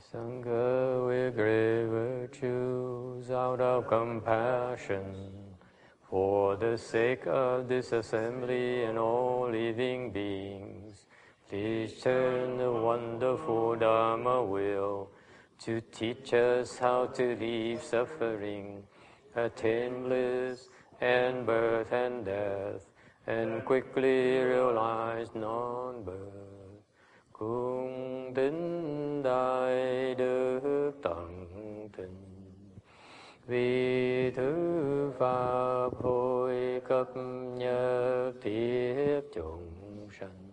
Sangha with great virtues out of compassion for the sake of this assembly and all living beings. Please turn the wonderful Dharma wheel to teach us how to leave suffering, attain bliss and birth and death, and quickly realize non-birth. Cung tín đại đức tận tình vì thứ pháp hồi cấp nhất thiết chúng sanh.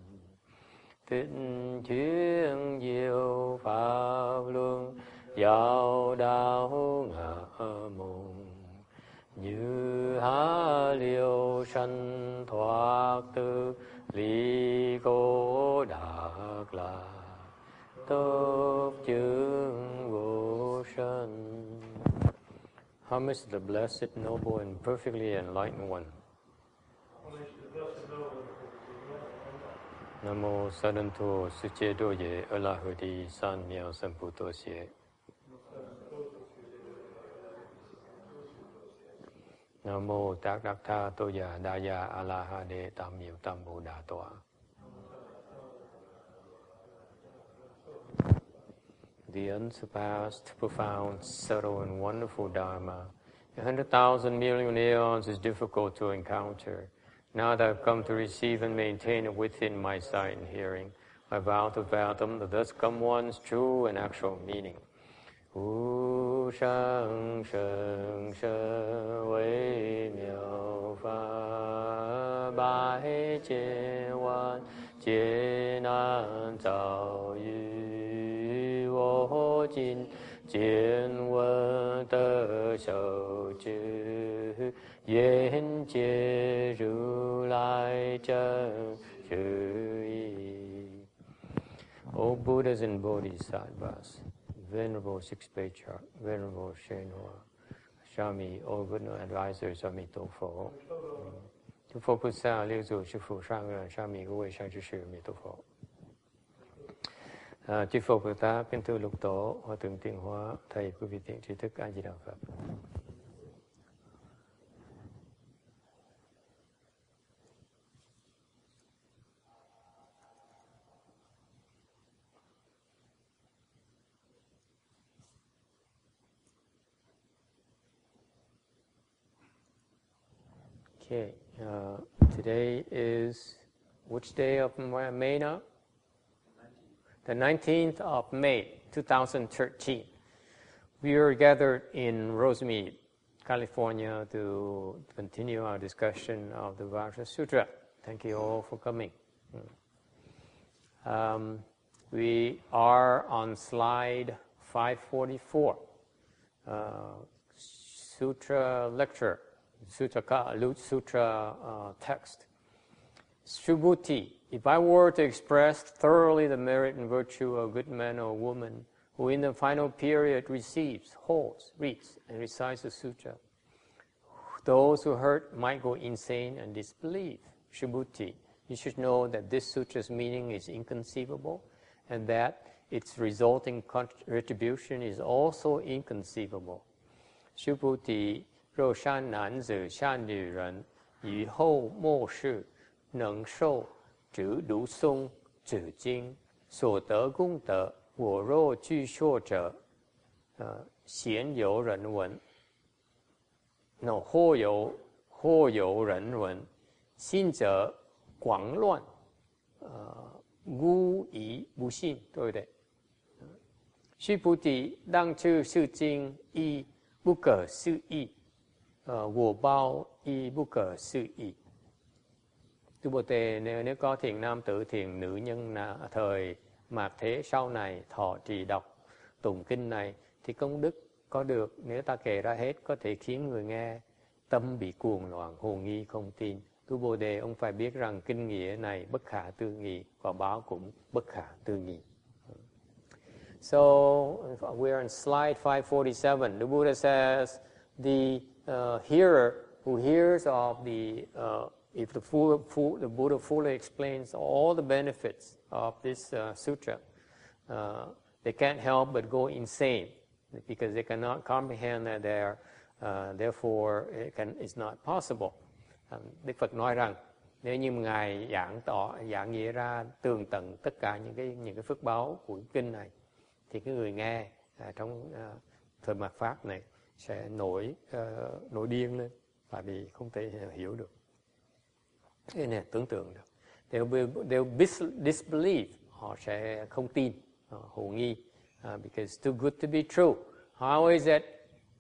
Tịnh chuyên diệu pháp luân, giáo đạo ngã môn. Như há liêu sanh thoát tư cố đạt là tốt chứng vô Homage to the blessed, noble, and perfectly enlightened one. Nam mô Sa Đân Thô Sư Chế Đô Ye A La San Miao. The unsurpassed, profound, subtle, and wonderful Dharma. A hundred thousand million aeons is difficult to encounter. Now that I've come to receive and maintain it within my sight and hearing, I vow to fathom the thus come one's true and actual meaning. 无上甚深微妙法，百千万劫难遭遇，我今见闻得受持，愿解如来真实义。O Buddhas and Bodhisattvas, Venerable Sixth Patriarch, Venerable Hsuan Hua, Shami, all good advisors of Mitofo. To focus on Liu Zu Shifu Shangran Shami Uwe Shangchishu Mitofo. Chư Phật Bồ Tổ, focus on, Tiên Hóa, Thầy Quý Vị Thiện Trí Thức A Di Đà Okay, uh, today is which day of May now? The 19th of May, 2013. We are gathered in Rosemead, California to continue our discussion of the Vajra Sutra. Thank you all for coming. Um, we are on slide 544, uh, Sutra lecture Sutra, Sutra uh, text. Subhuti, if I were to express thoroughly the merit and virtue of a good man or woman who in the final period receives, holds, reads, and recites the sutra, those who heard might go insane and disbelieve. Subhuti, you should know that this sutra's meaning is inconceivable and that its resulting retribution is also inconceivable. Subhuti 若善男子、善女人以后末世能受折如松止经所得功德，我若具说者，呃，鲜有人闻。那或有或有人闻，信则广乱，呃，无疑不信，对不对？须菩提，当知是经亦不可思议。Ờ, uh, vô bao Bồ Tề nếu, nếu có thiền nam tự thiền nữ nhân là thời mạt thế sau này thọ trì đọc tụng kinh này thì công đức có được. Nếu ta kể ra hết có thể khiến người nghe tâm bị cuồng loạn hồ nghi không tin. Tu bồ đề ông phải biết rằng kinh nghĩa này bất khả tư nghị quả báo cũng bất khả tư nghị. So we are on slide 547. The Buddha says the uh, hearer who hears of the, uh, if the, full, full, the Buddha fully explains all the benefits of this uh, sutra, uh, they can't help but go insane because they cannot comprehend that they're, uh, therefore it can, it's not possible. Um, Đức Phật nói rằng nếu như ngài giảng tỏ giảng nghĩa ra tường tận tất cả những cái những cái phước báo của kinh này thì cái người nghe à, trong à, thời mạt pháp này sẽ nổi uh, nổi điên lên tại vì không thể hiểu được. Thế này tưởng tượng được. They'll, be, they'll disbelieve họ sẽ không tin uh, hồ nghi uh, because too good to be true. How is it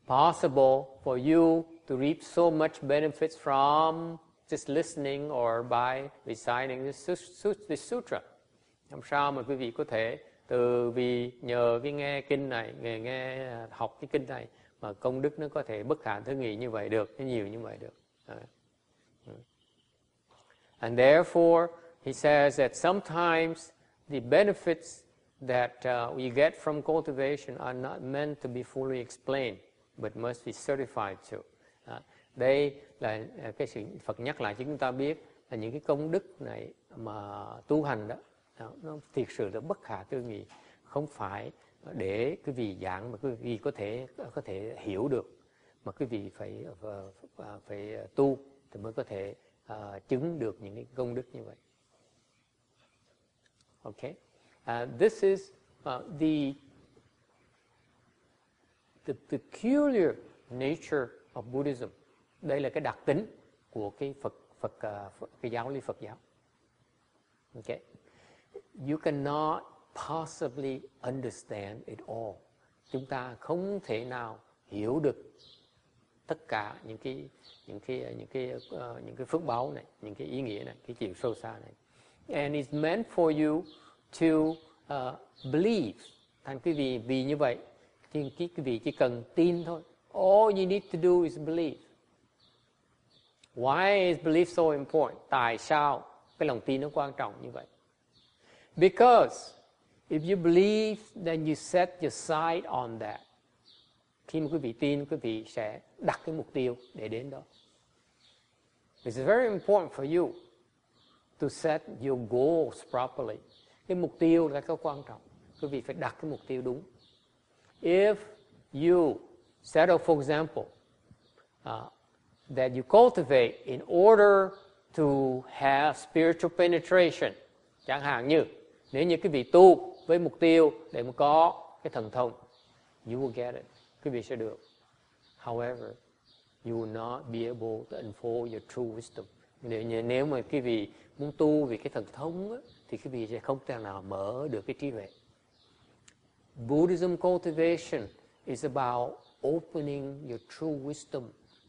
possible for you to reap so much benefits from just listening or by reciting this, this sutra? Làm sao mà quý vị có thể từ vì nhờ cái nghe kinh này nghe, nghe à, học cái kinh này mà công đức nó có thể bất khả tư nghị như vậy được nhiều như vậy được. And therefore he says that sometimes the benefits that uh, we get from cultivation are not meant to be fully explained but must be certified to uh, đây là à, cái sự Phật nhắc lại cho chúng ta biết là những cái công đức này mà tu hành đó nó thiệt sự là bất khả tư nghị không phải để quý vị giảng mà quý vị có thể có thể hiểu được mà quý vị phải phải, tu thì mới có thể uh, chứng được những cái công đức như vậy. Okay, uh, this is uh, the the peculiar nature of Buddhism. Đây là cái đặc tính của cái Phật Phật uh, cái giáo lý Phật giáo. Okay, you cannot possibly understand it all. Chúng ta không thể nào hiểu được tất cả những cái những cái những cái uh, những cái phước báo này, những cái ý nghĩa này, cái chiều sâu xa này. And it's meant for you to uh, believe. Thành quý vị vì như vậy, thì quý vị chỉ cần tin thôi. All you need to do is believe. Why is belief so important? Tại sao cái lòng tin nó quan trọng như vậy? Because if you believe, then you set your sight on that. Khi mà quý vị tin, quý vị sẽ đặt cái mục tiêu để đến đó. It's very important for you to set your goals properly. Cái mục tiêu là cái quan trọng. Quý vị phải đặt cái mục tiêu đúng. If you set for example, uh, that you cultivate in order to have spiritual penetration, chẳng hạn như nếu như quý vị tu với mục tiêu để mà có cái thần thông. You will get it. Quý vị sẽ được. However you will not be able to unfold your true wisdom. Nếu, nếu mà quý vị muốn tu vì cái thần thông á, thì quý vị sẽ không thể nào mở được cái trí huệ. Buddhism cultivation is about opening your true wisdom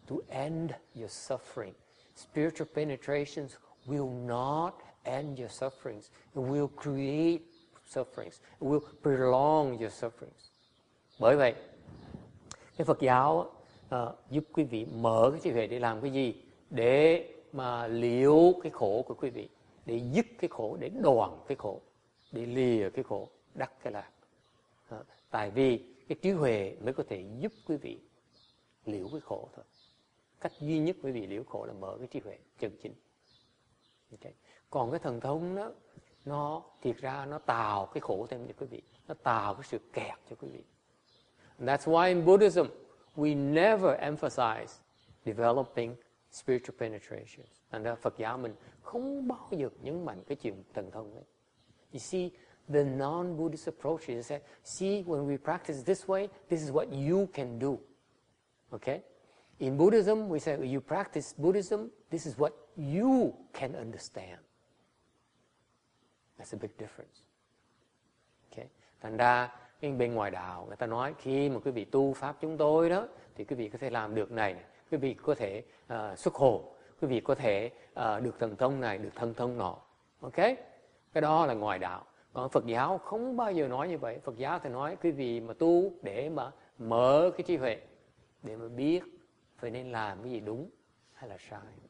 to end your suffering. Spiritual penetrations will not end your sufferings. It will create sufferings. It will prolong your sufferings. Bởi vậy, cái Phật giáo uh, giúp quý vị mở cái trí huệ để làm cái gì? Để mà liễu cái khổ của quý vị, để dứt cái khổ, để đoạn cái khổ, để lìa cái khổ, đắc cái lạc. Uh, tại vì cái trí huệ mới có thể giúp quý vị liễu cái khổ thôi. Cách duy nhất quý vị liễu khổ là mở cái trí huệ chân chính. Okay còn cái thần thông đó nó thiệt ra nó tạo cái khổ thêm cho quý vị nó tạo cái sự kẹt cho quý vị And that's why in Buddhism we never emphasize developing spiritual penetration. thành ra Phật giáo mình không bao giờ nhấn mạnh cái chuyện thần thông ấy. You see, the non-Buddhist approach is that, see, when we practice this way, this is what you can do. Okay? In Buddhism, we say, you practice Buddhism, this is what you can understand. That's a big difference. Okay. Thành ra cái bên ngoài đạo người ta nói khi mà quý vị tu pháp chúng tôi đó thì quý vị có thể làm được này, này. quý vị có thể uh, xuất hồ, quý vị có thể uh, được thần thông này, được thần thông nọ. Ok? Cái đó là ngoài đạo. Còn Phật giáo không bao giờ nói như vậy. Phật giáo thì nói quý vị mà tu để mà mở cái trí huệ để mà biết phải nên làm cái gì đúng hay là sai.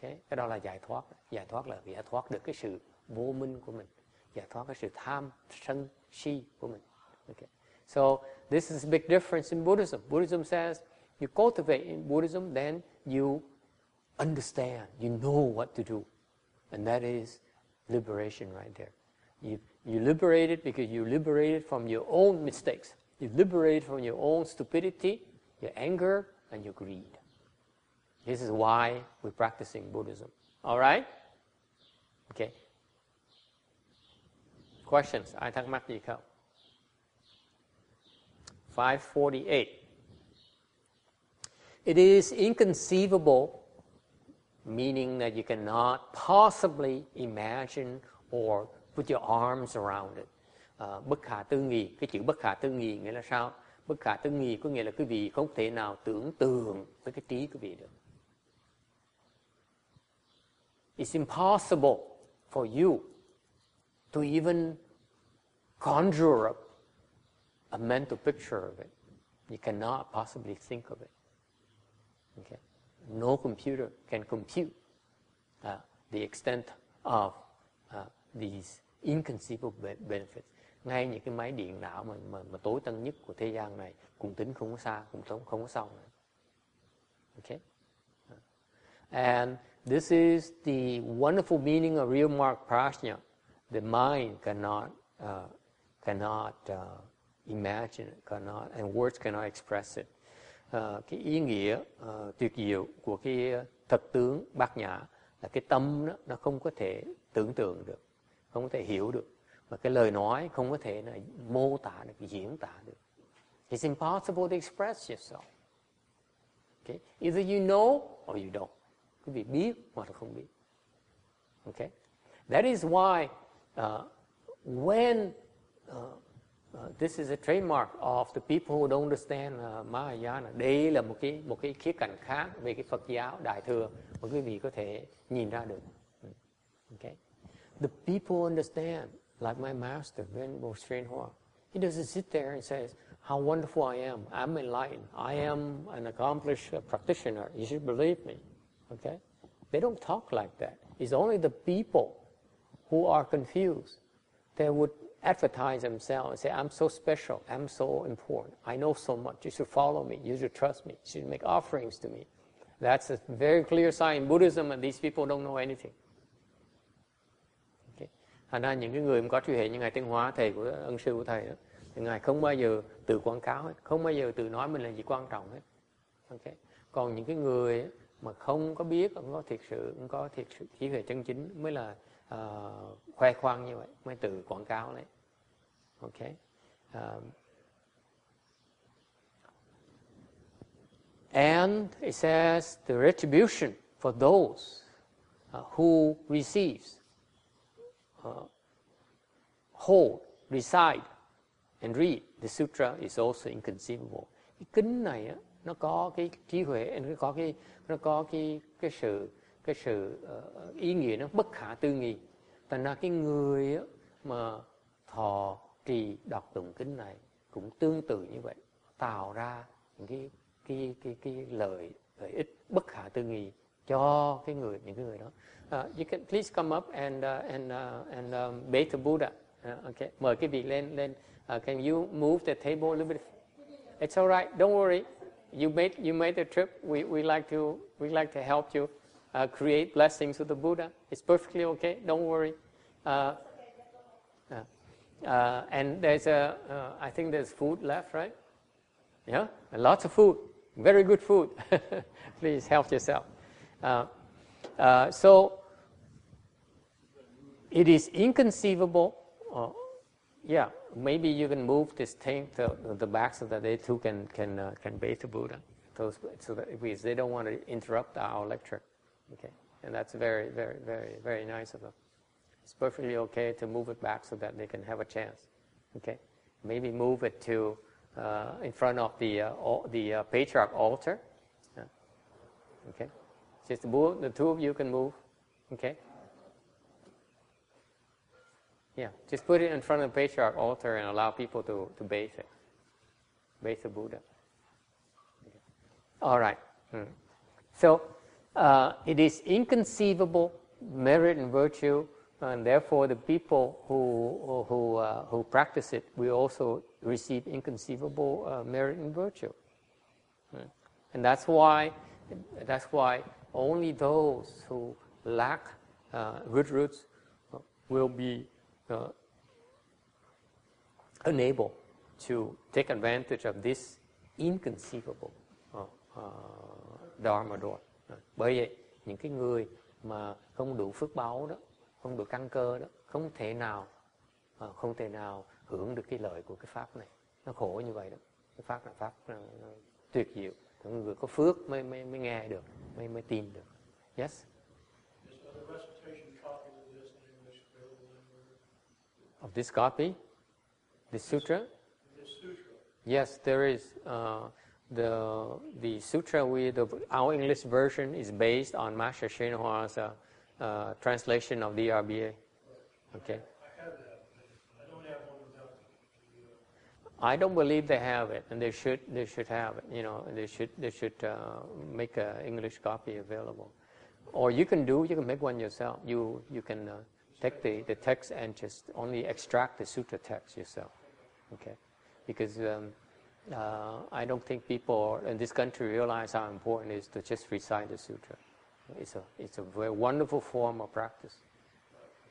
Cái đó là giải thoát. Giải thoát là giải thoát được cái sự vô minh của mình. Giải thoát cái sự tham, sân, si của mình. Okay. So this is a big difference in Buddhism. Buddhism says you cultivate in Buddhism, then you understand, you know what to do. And that is liberation right there. You, You liberated because you liberated from your own mistakes. You liberated from your own stupidity, your anger, and your greed. This is why we're practicing Buddhism. All right? Okay. Questions? Ai thắc mắc gì không? 548. It is inconceivable, meaning that you cannot possibly imagine or put your arms around it. Uh, bất khả tư nghị, cái chữ bất khả tư nghị nghĩa là sao? Bất khả tư nghị có nghĩa là quý vị không thể nào tưởng tượng với cái trí quý vị được. It's impossible for you to even conjure up a mental picture of it. You cannot possibly think of it. Okay? No computer can compute uh, the extent of uh, these inconceivable benefits. Ngay những cái máy điện não mà, mà, mà tối tân nhất của thế gian này cũng tính không có xa, cũng không, không có xong. Okay? Uh, and this is the wonderful meaning of real mark prajna. The mind cannot uh, cannot uh, imagine it, cannot, and words cannot express it. Uh, cái ý nghĩa uh, tuyệt diệu của cái ờ, thật tướng bát nhã là cái tâm đó, nó không có thể tưởng tượng được, không có thể hiểu được, Và cái lời nói không có thể là mô tả được, diễn tả được. It's impossible to express yourself. Okay? Either you know or you don't. Quý vị biết hoặc là không biết. Okay? That is why uh, when uh, Uh, this is a trademark of the people who don't understand uh, Mahayana. Đây là một cái một cái khía cạnh khác về cái Phật giáo Đại thừa mà quý vị có thể nhìn ra được. Okay. The people understand, like my master, Venerable Srinhua. He doesn't sit there and says, "How wonderful I am! I'm enlightened. I am an accomplished practitioner. You should believe me." Okay. They don't talk like that. It's only the people who are confused that would advertise themselves and say, I'm so special, I'm so important, I know so much, you should follow me, you should trust me, you should make offerings to me. That's a very clear sign in Buddhism and these people don't know anything. Okay. Thành ra những cái người có trí hệ như Ngài Tiên Hóa, thầy của ân sư của thầy đó, thì Ngài không bao giờ tự quảng cáo hết, không bao giờ tự nói mình là gì quan trọng hết. Okay. Còn những cái người mà không có biết, không có thiệt sự, không có thiệt sự trí huệ chân chính mới là uh, khoe khoang như vậy mới tự quảng cáo đấy. Ok. um, and it says the retribution for those uh, who receives uh, hold recite, and read. The sutra is also inconceivable. Cái kính này á, nó có cái trí huệ nó có cái nó có cái cái sự cái sự ờ, ý nghĩa nó bất khả tư nghị thành ra cái người mà thọ trì đọc tụng kinh này cũng tương tự như vậy tạo ra những cái cái cái cái lợi lợi ích bất khả tư nghị cho cái người những cái người đó. Uh, you can please come up and uh, and uh, and um, bait the Buddha. Uh, okay, mời cái vị lên lên. Uh, can you move the table a little bit? It's all right. Don't worry. You made you made the trip. We we like to we like to help you uh, create blessings with the Buddha. It's perfectly okay. Don't worry. Uh, uh, and there's a, uh, I think there's food left, right? Yeah, lots of food, very good food. Please help yourself. Uh, uh, so it is inconceivable. Yeah, maybe you can move this thing to the back so that they too can can uh, can bathe the Buddha. Those, so that because they don't want to interrupt our lecture. Okay, and that's very very very very nice of them. It's perfectly okay to move it back so that they can have a chance. Okay, maybe move it to uh, in front of the uh, the uh, patriarch altar. okay, just move. The two of you can move. Okay. Yeah, just put it in front of the patriarch altar and allow people to, to bathe it. Bathe the Buddha. All right. Hmm. So uh, it is inconceivable merit and virtue and therefore the people who who uh, who practice it will also receive inconceivable uh, merit and virtue. Right? And that's why that's why only those who lack uh, good roots will be uh, unable to take advantage of this inconceivable uh, uh, dharma door. Uh, bởi vậy những cái người mà không đủ phước báo đó, không đủ căn cơ đó, không thể nào uh, không thể nào hưởng được cái lợi của cái pháp này. Nó khổ như vậy đó. Cái pháp là pháp uh, tuyệt diệu. những Người có phước mới mới mới nghe được, mới mới tin được. Yes. Of this copy, this sutra. The sutra. Yes, there is. Uh, the the sutra we the, our English version is based on Master Hsuan Hua's uh, uh, translation of the RBA. Okay. I don't believe they have it, and they should. They should have it. You know, they should. They should uh, make an English copy available, or you can do. You can make one yourself. You you can uh, take the, the text and just only extract the sutra text yourself. Okay, because um, uh, I don't think people in this country realize how important it is to just recite the sutra. It's a, it's a very wonderful form of practice.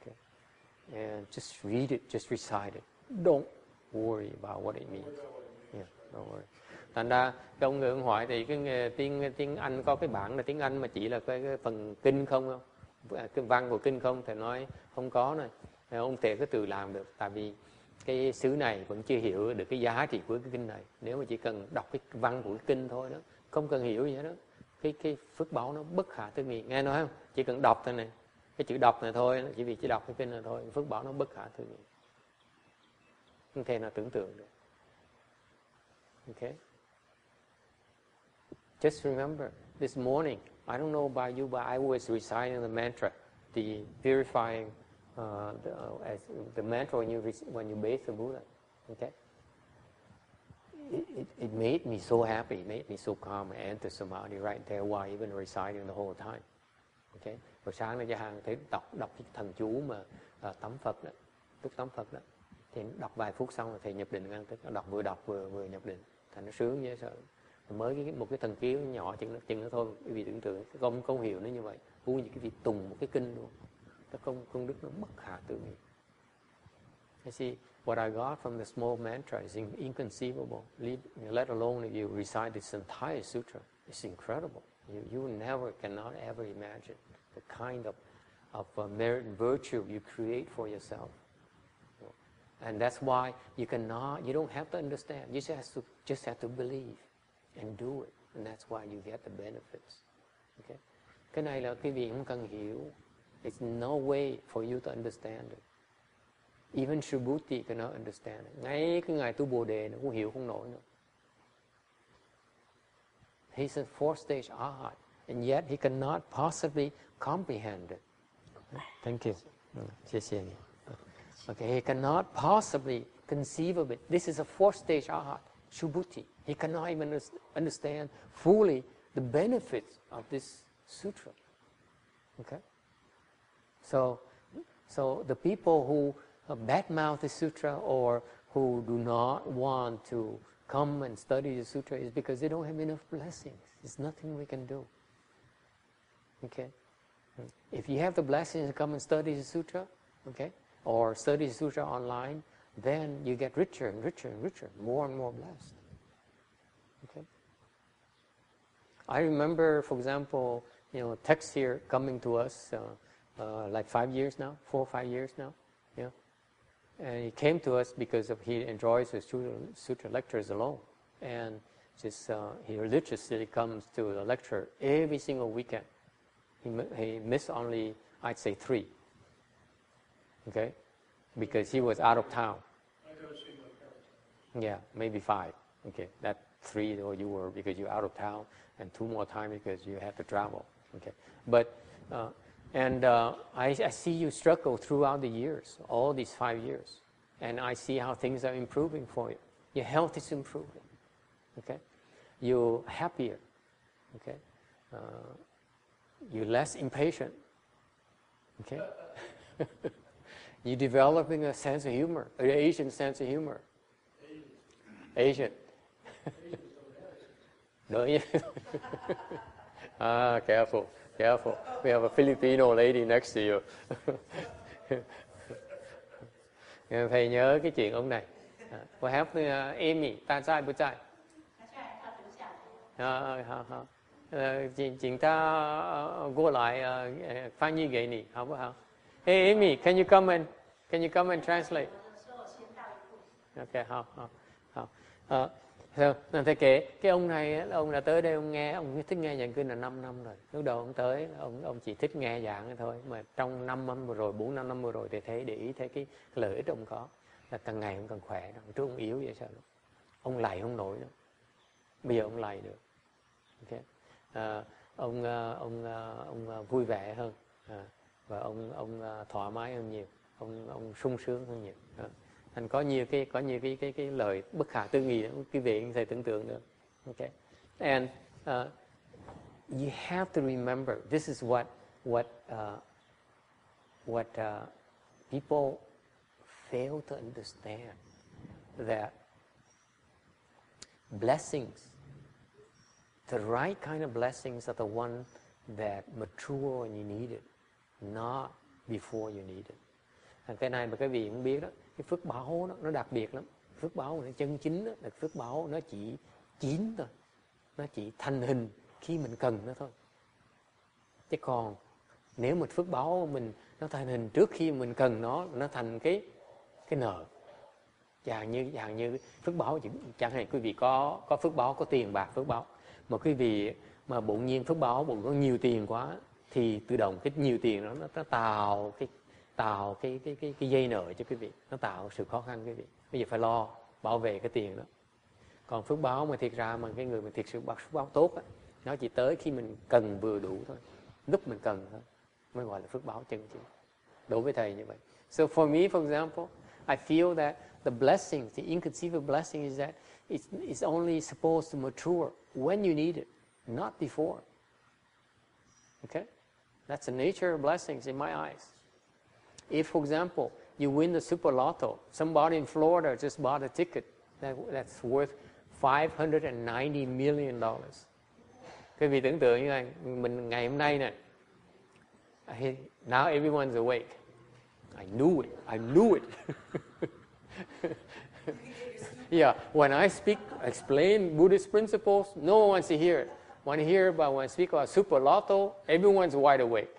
Okay? And just read it, just recite it. Don't worry about what it means. Yeah, don't worry. Thành ra cái ông người hỏi thì cái tiếng tiếng Anh có cái bản là tiếng Anh mà chỉ là cái, cái phần kinh không không? À, cái văn của kinh không? Thầy nói không có này. Ông thể có từ làm được, tại vì cái xứ này vẫn chưa hiểu được cái giá trị của cái kinh này. Nếu mà chỉ cần đọc cái văn của cái kinh thôi đó, không cần hiểu gì hết đó, cái cái phước báo nó bất khả tư nghị. Nghe nói không? Chỉ cần đọc thôi này cái chữ đọc này thôi, chỉ vì chỉ đọc cái kinh này thôi, phước báo nó bất khả tư nghị. Không thể nào tưởng tượng được. Okay just remember, this morning I don't know about you but I was reciting the mantra the purifying uh, the, uh, as the mantra when you when you bathe the Buddha. Okay. It, it, it, made me so happy, it made me so calm. I entered samadhi right there while even reciting the whole time. Okay. Rồi sáng nay gia hàng thấy đọc đọc cái thần chú mà à, uh, tắm Phật đó, lúc tắm Phật đó, thì đọc vài phút xong là thầy nhập định ngang tức đọc vừa đọc vừa vừa nhập định, thành nó sướng dễ sợ mới cái, một cái thần kiếu nhỏ chừng nó chừng nó thôi, quý vị tưởng tượng không không hiểu nó như vậy, Vui như cái vị tùng một cái kinh luôn cái công công đức nó bất khả tư nghị. I see, what I got from the small mantra is inconceivable, let alone if you recite this entire sutra. It's incredible. You, you never, cannot ever imagine the kind of, of uh, merit and virtue you create for yourself. And that's why you cannot, you don't have to understand. You just have to, just have to believe and do it. And that's why you get the benefits. Okay? Cái này là quý vị không cần hiểu. There's no way for you to understand it. Even Subhuti cannot understand it. Ngay cái ngài tu Bồ đề nó cũng hiểu không nổi nữa. He's a fourth stage arhat, and yet he cannot possibly comprehend it. Thank you. Okay, he cannot possibly conceive of it. This is a fourth stage arhat, Subhuti. He cannot even understand fully the benefits of this sutra. Okay? So, so the people who badmouth the sutra or who do not want to come and study the sutra is because they don't have enough blessings. There's nothing we can do. Okay? If you have the blessings to come and study the sutra, okay, or study the sutra online, then you get richer and richer and richer, more and more blessed. Okay? I remember, for example, you know, text here coming to us. Uh, uh, like five years now, four or five years now. Yeah. And he came to us because of he enjoys his sutra, sutra lectures alone. And just uh, he religiously comes to the lecture every single weekend. He, he missed only, I'd say, three. Okay? Because he was out of town. Yeah, maybe five. Okay, that three or you were because you're out of town, and two more times because you had to travel. Okay, but uh, and uh, I, I, see you struggle throughout the years, all these five years. And I see how things are improving for you. Your health is improving. Okay? You're happier. Okay? Uh, you're less impatient. Okay? you're developing a sense of humor, an Asian sense of humor. Asian. no, yeah. ah, careful. Careful. We have a Filipino lady next to you. Thầy nhớ cái chuyện ông này. What happened to uh, Amy? 在在不在？啊，好好，呃，请请他过来呃翻译给你，好不好？Hey Amy, can you come and can you come and translate? Ok, 好好好。 À, Rồi, thầy kể cái ông này là ông là tới đây ông nghe ông thích nghe giảng kinh là 5 năm rồi. Lúc đầu ông tới ông ông chỉ thích nghe giảng thôi. Mà trong năm năm vừa rồi bốn năm năm vừa rồi thì thấy để ý thấy cái lợi ích ông có. Là càng ngày ông càng khỏe trước ông yếu vậy sao ông lại không nổi nữa bây giờ ông lại được. Okay. à, ông à, ông à, ông à, vui vẻ hơn. À, và ông ông thoải mái hơn nhiều. Ông ông sung sướng hơn nhiều. À thành có nhiều cái có nhiều cái cái cái lời bất khả tư nghị quý vị có thể tưởng tượng được. Okay and uh, you have to remember this is what what uh, what uh, people fail to understand that blessings the right kind of blessings are the one that mature when you need it not before you need it cái này mà cái vị cũng biết đó cái phước báo đó, nó đặc biệt lắm. Phước báo nó chân chính đó, là phước báo nó chỉ chín thôi. Nó chỉ thành hình khi mình cần nó thôi. Chứ còn nếu mà phước báo mình nó thành hình trước khi mình cần nó nó thành cái cái nợ. Chẳng như chẳng như phước báo chẳng hạn quý vị có có phước báo có tiền bạc phước báo. Mà quý vị mà bỗng nhiên phước báo bỗng có nhiều tiền quá thì tự động cái nhiều tiền đó nó, nó tạo cái tạo cái cái cái cái dây nợ cho quý vị. Nó tạo sự khó khăn quý vị. Bây giờ phải lo bảo vệ cái tiền đó. Còn phước báo mà thiệt ra mà cái người mà thiệt sự bạc phước báo tốt á nó chỉ tới khi mình cần vừa đủ thôi. Lúc mình cần thôi mới gọi là phước báo chân chính. Đối với thầy như vậy. So for me for example I feel that the blessing the inconceivable blessing is that it's, it's only supposed to mature when you need it not before. Okay? That's the nature of blessings in my eyes. If, for example, you win the Super Lotto, somebody in Florida just bought a ticket that, that's worth 590 million dollars. Quý vị tưởng tượng như này, mình ngày hôm nay nè, now everyone's awake. I knew it. I knew it. yeah, when I speak, explain Buddhist principles, no one wants to hear it. When I hear about when I speak about super lotto, everyone's wide awake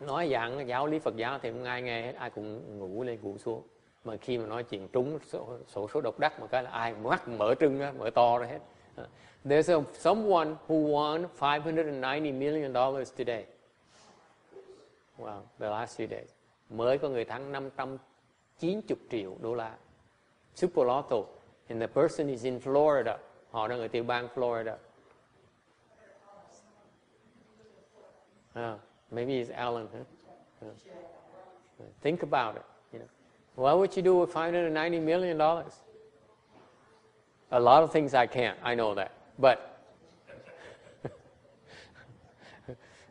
nói dạng giáo lý Phật giáo thì không ai nghe hết ai cũng ngủ lên ngủ xuống mà khi mà nói chuyện trúng sổ số, số độc đắc mà cái là ai mắt mở trưng á, mở to ra hết ờ. There's a, someone who won 590 million dollars today. Wow, the last few days. Mới có người thắng 590 triệu đô la. Super Lotto. And the person is in Florida. Họ đang ở tiểu bang Florida. À, Maybe it's Alan. Huh? Think about it. You know, what would you do with 590 million dollars? A lot of things I can't. I know that, but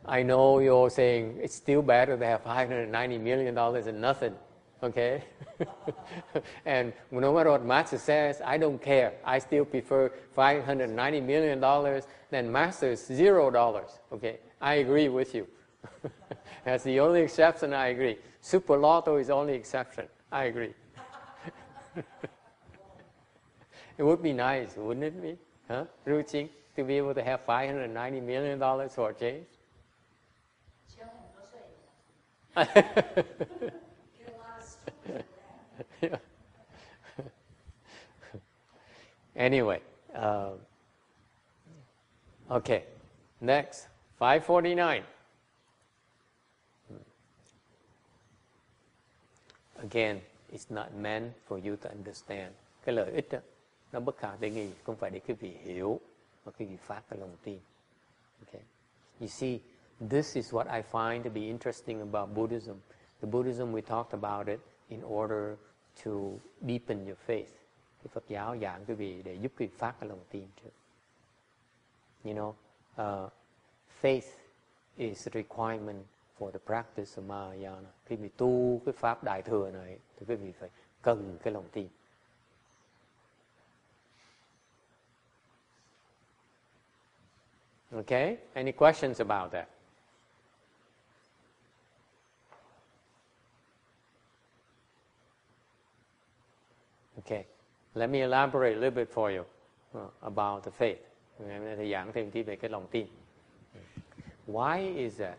I know you're saying it's still better to have 590 million dollars than nothing. Okay? and no matter what Master says, I don't care. I still prefer 590 million dollars than Master's zero dollars. Okay? I agree with you. That's the only exception, I agree. Super Lotto is the only exception. I agree. it would be nice, wouldn't it be? Huh? Ruching, to be able to have $590 million for change? anyway, uh, okay, next, 549. Again, it's not meant for you to understand. Cái lợi ích đó, nó bất khả tư nghị, không phải để quý vị hiểu, mà quý vị phát cái lòng tin. Okay. You see, this is what I find to be interesting about Buddhism. The Buddhism we talked about it in order to deepen your faith. Cái Phật giáo giảng quý vị để giúp quý vị phát cái lòng tin trước. You know, uh, faith is a requirement for the practice of Mahayana. Khi mình tu cái pháp đại thừa này thì quý vị phải cần cái lòng tin. Okay? Any questions about that? Okay, let me elaborate a little bit for you about the faith. Thầy giảng thêm tí về cái lòng tin. Why is that?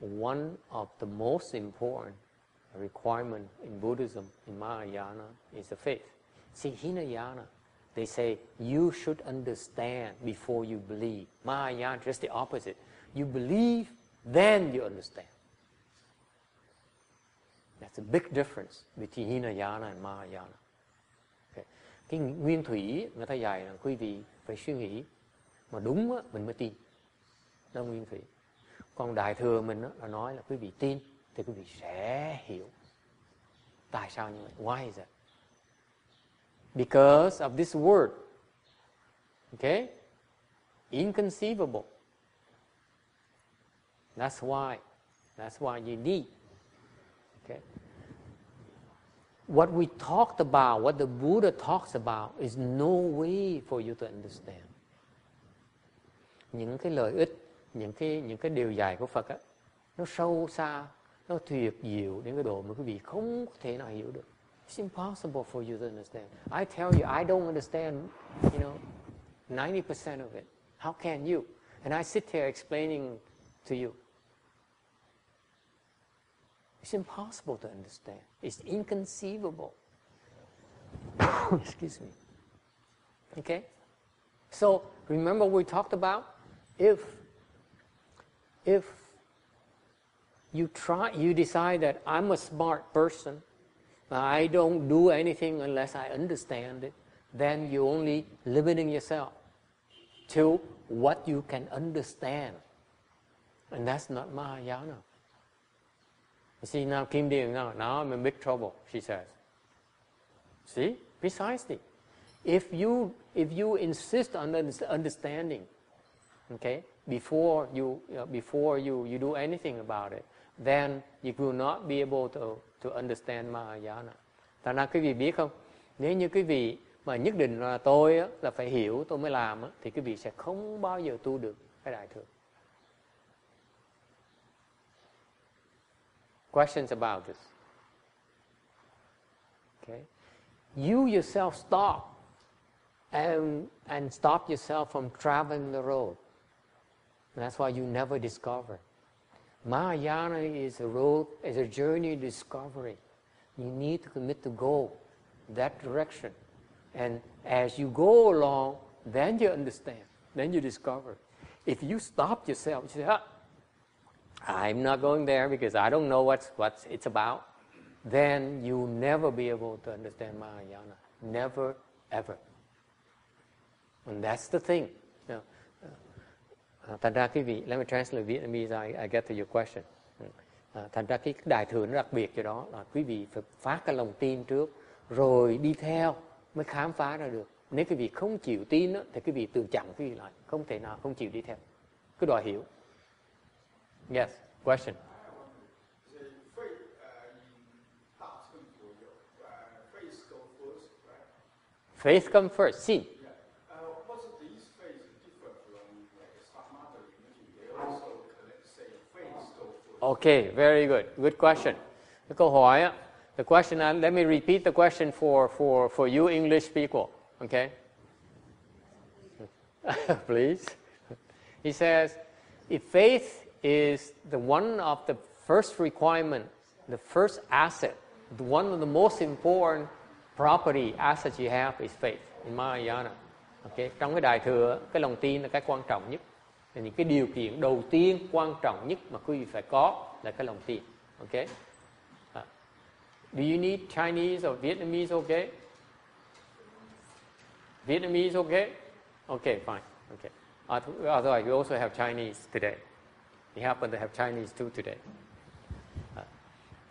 One of the most important requirement in Buddhism, in Mahayana, is the faith. See, Hinayana, they say you should understand before you believe. Mahayana, just the opposite. You believe, then you understand. That's a big difference between Hinayana and Mahayana. Okay. Cái nguyên thủy người ta dạy là quý vị phải suy nghĩ mà đúng á, mình mới tin. Đó nguyên thủy. Còn đại thừa mình đó, là nói là quý vị tin thì quý vị sẽ hiểu. Tại sao như vậy? Why is that? Because of this word. Okay? Inconceivable. That's why. That's why you need. Okay? What we talked about, what the Buddha talks about, is no way for you to understand. Những cái lợi ích, những cái những cái điều dạy của Phật á, nó sâu xa, nó tuyệt diệu đến cái độ mà quý vị không có thể nào hiểu được. It's impossible for you to understand. I tell you, I don't understand, you know, 90% of it. How can you? And I sit here explaining to you. It's impossible to understand. It's inconceivable. Excuse me. Okay? So remember we talked about if if you try you decide that I'm a smart person, I don't do anything unless I understand it, then you're only limiting yourself to what you can understand. And that's not Mahayana. You see, now Kim Deal, now, now I'm in big trouble, she says. See, precisely. If you, if you insist on understanding, okay, before you, uh, before you, you do anything about it, then you will not be able to, to understand Mahayana. Thành ra quý vị biết không, nếu như quý vị mà nhất định là tôi á, là phải hiểu tôi mới làm á, thì quý vị sẽ không bao giờ tu được cái đại thừa. Questions about this? Okay. You yourself stop and, and stop yourself from traveling the road. And that's why you never discover. Mahayana is a road, is a journey of discovery. You need to commit to go that direction. And as you go along, then you understand, then you discover. If you stop yourself, you say, ah, I'm not going there because I don't know what's, what it's about, then you'll never be able to understand Mahayana. Never, ever. And that's the thing. Uh, thành ra quý vị, let me translate Vietnamese, I, I get to your question. Uh, thành ra cái đại thừa nó đặc biệt cho đó là quý vị phải phát cái lòng tin trước, rồi đi theo mới khám phá ra được. Nếu quý vị không chịu tin đó, thì quý vị tự chặn quý vị lại, không thể nào không chịu đi theo. Cứ đòi hiểu. Yes, question. Faith comes first, sin. Okay, very good. Good question. Câu hỏi á, the question, uh, let me repeat the question for, for, for you English people, okay? Please. He says, if faith is the one of the first requirement, the first asset, the one of the most important property assets you have is faith in Mahayana. Okay. Trong cái đại thừa, cái lòng tin là cái quan trọng nhất. Là những cái điều kiện đầu tiên quan trọng nhất mà quý vị phải có là cái lòng tin. Okay. Uh, do you need Chinese or Vietnamese? Okay. Vietnamese okay? Okay, fine. Okay. À, Otherwise, à, we also have Chinese today. We happen to have Chinese too today.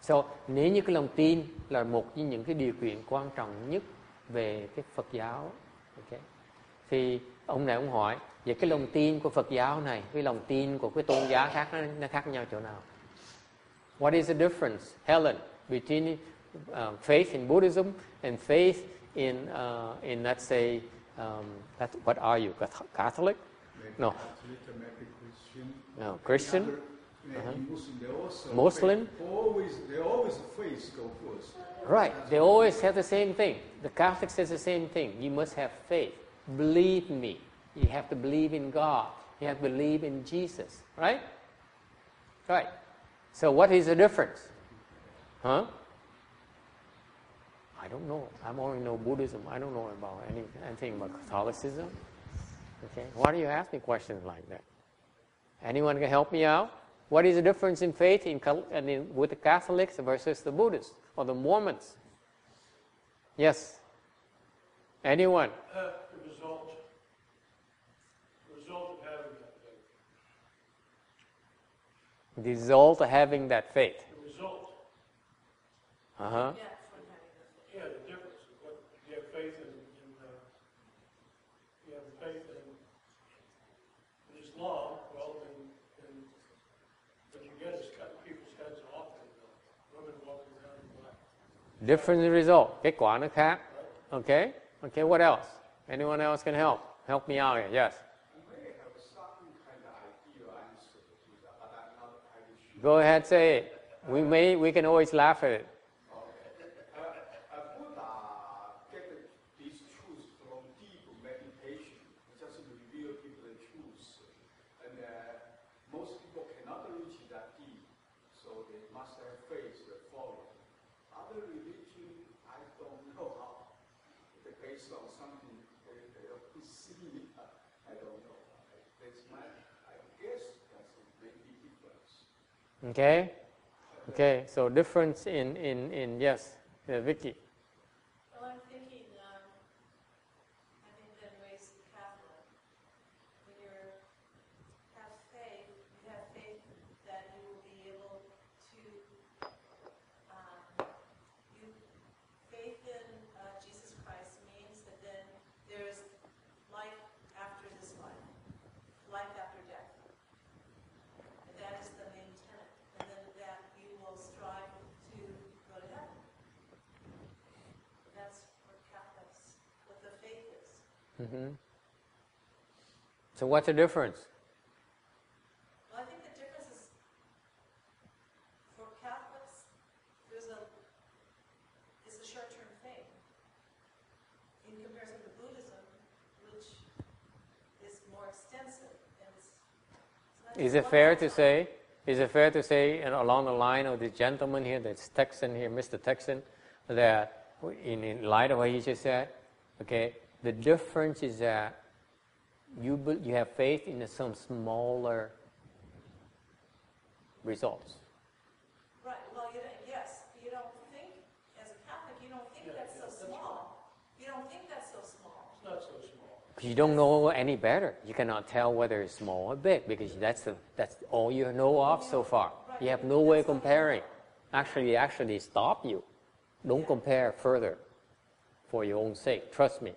So, nếu như cái lòng tin là một trong những cái điều kiện quan trọng nhất về cái Phật giáo, okay, thì ông này ông hỏi về cái lòng tin của Phật giáo này với lòng tin của cái tôn giáo khác nó, nó khác nhau chỗ nào? What is the difference, Helen, between uh, faith in Buddhism and faith in uh, in let's say um, that, what are you Catholic? No. No, Christian. Uh-huh. Muslim, always, they always faith go first. Right. They always have the same thing. The Catholic says the same thing. You must have faith. Believe me. You have to believe in God. You have to believe in Jesus. Right? Right. So what is the difference? Huh? I don't know. I only know Buddhism. I don't know about any, anything about Catholicism. Okay. Why do you ask me questions like that? Anyone can help me out? What is the difference in faith in, in, with the Catholics versus the Buddhists or the Mormons? Yes. Anyone? Uh, the result. The result of having that faith. The result of having that faith. The result. Uh huh. Yeah, the Yeah, the difference. Is what you have faith in, in uh, you have faith in, in Islam. Well, then, then what you get is cutting people's heads off and uh, women walking around in black. Different result. Kết quả nó khác. Okay. Okay. What else? Anyone else can help? Help me out here. Yes. I may have some kind of idea answer to that, but I'm not entirely sure. Go ahead. Say it. We may. We can always laugh at it. Uh, uh, Buddha get these truths from deep meditation, just reveal people the truth. And uh, most people cannot reach that deep, so they must have faith to follow. Other religion, I don't know how. They're based on something they, they don't see. I don't know. That's my, I guess that's maybe difference. Okay. Okay. So difference in in in yes, uh, Vicky. Well, I'm thinking, um, I think then ways Catholic, when you're, have faith, you have faith that you will be able to, um, you, faith in uh, Jesus Christ means that then there's life after this life, life after death. And that is the main tenet, and then that you will strive to go to heaven. That's what Catholics, what the faith is. Hmm So what's the difference? Well, I think the difference is, for Catholics, there's a, it's a short-term thing. In comparison to Buddhism, which is more extensive, and it's. it's Is it fair to say? Is it fair to say, and along the line of the gentleman here, that's Texan here, Mr. Texan, that in, in light of what he just said, okay, the difference is that you be- you have faith in some smaller results. Right, well, you don't, yes, you don't think, as a Catholic, you don't think Yeah, that's yeah, so that's small. You don't think that's so small. It's not so small. 'Cause You don't know any better. You cannot tell whether it's small or big because that's the, that's all you know of so far. You have no way of comparing. Actually, actually stop you. Don't compare further for your own sake. Trust me.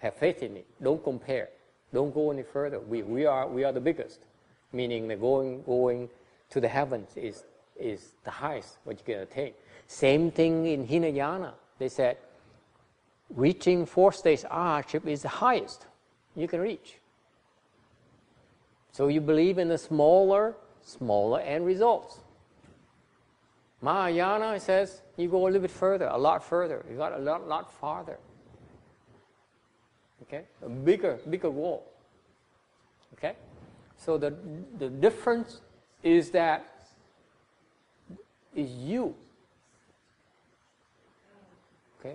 Have faith in me. Don't compare. Don't go any further. We, we, are, we are the biggest, meaning that going, going to the heavens is, is the highest what you can attain. Same thing in Hinayana. They said, reaching fourth stage arhatship ah, is the highest you can reach. So you believe in the smaller, smaller end results. Mahayana says you go a little bit further, a lot further. You got a lot, lot farther. Okay, a bigger, bigger wall. Okay, so the the difference is that is you. Okay,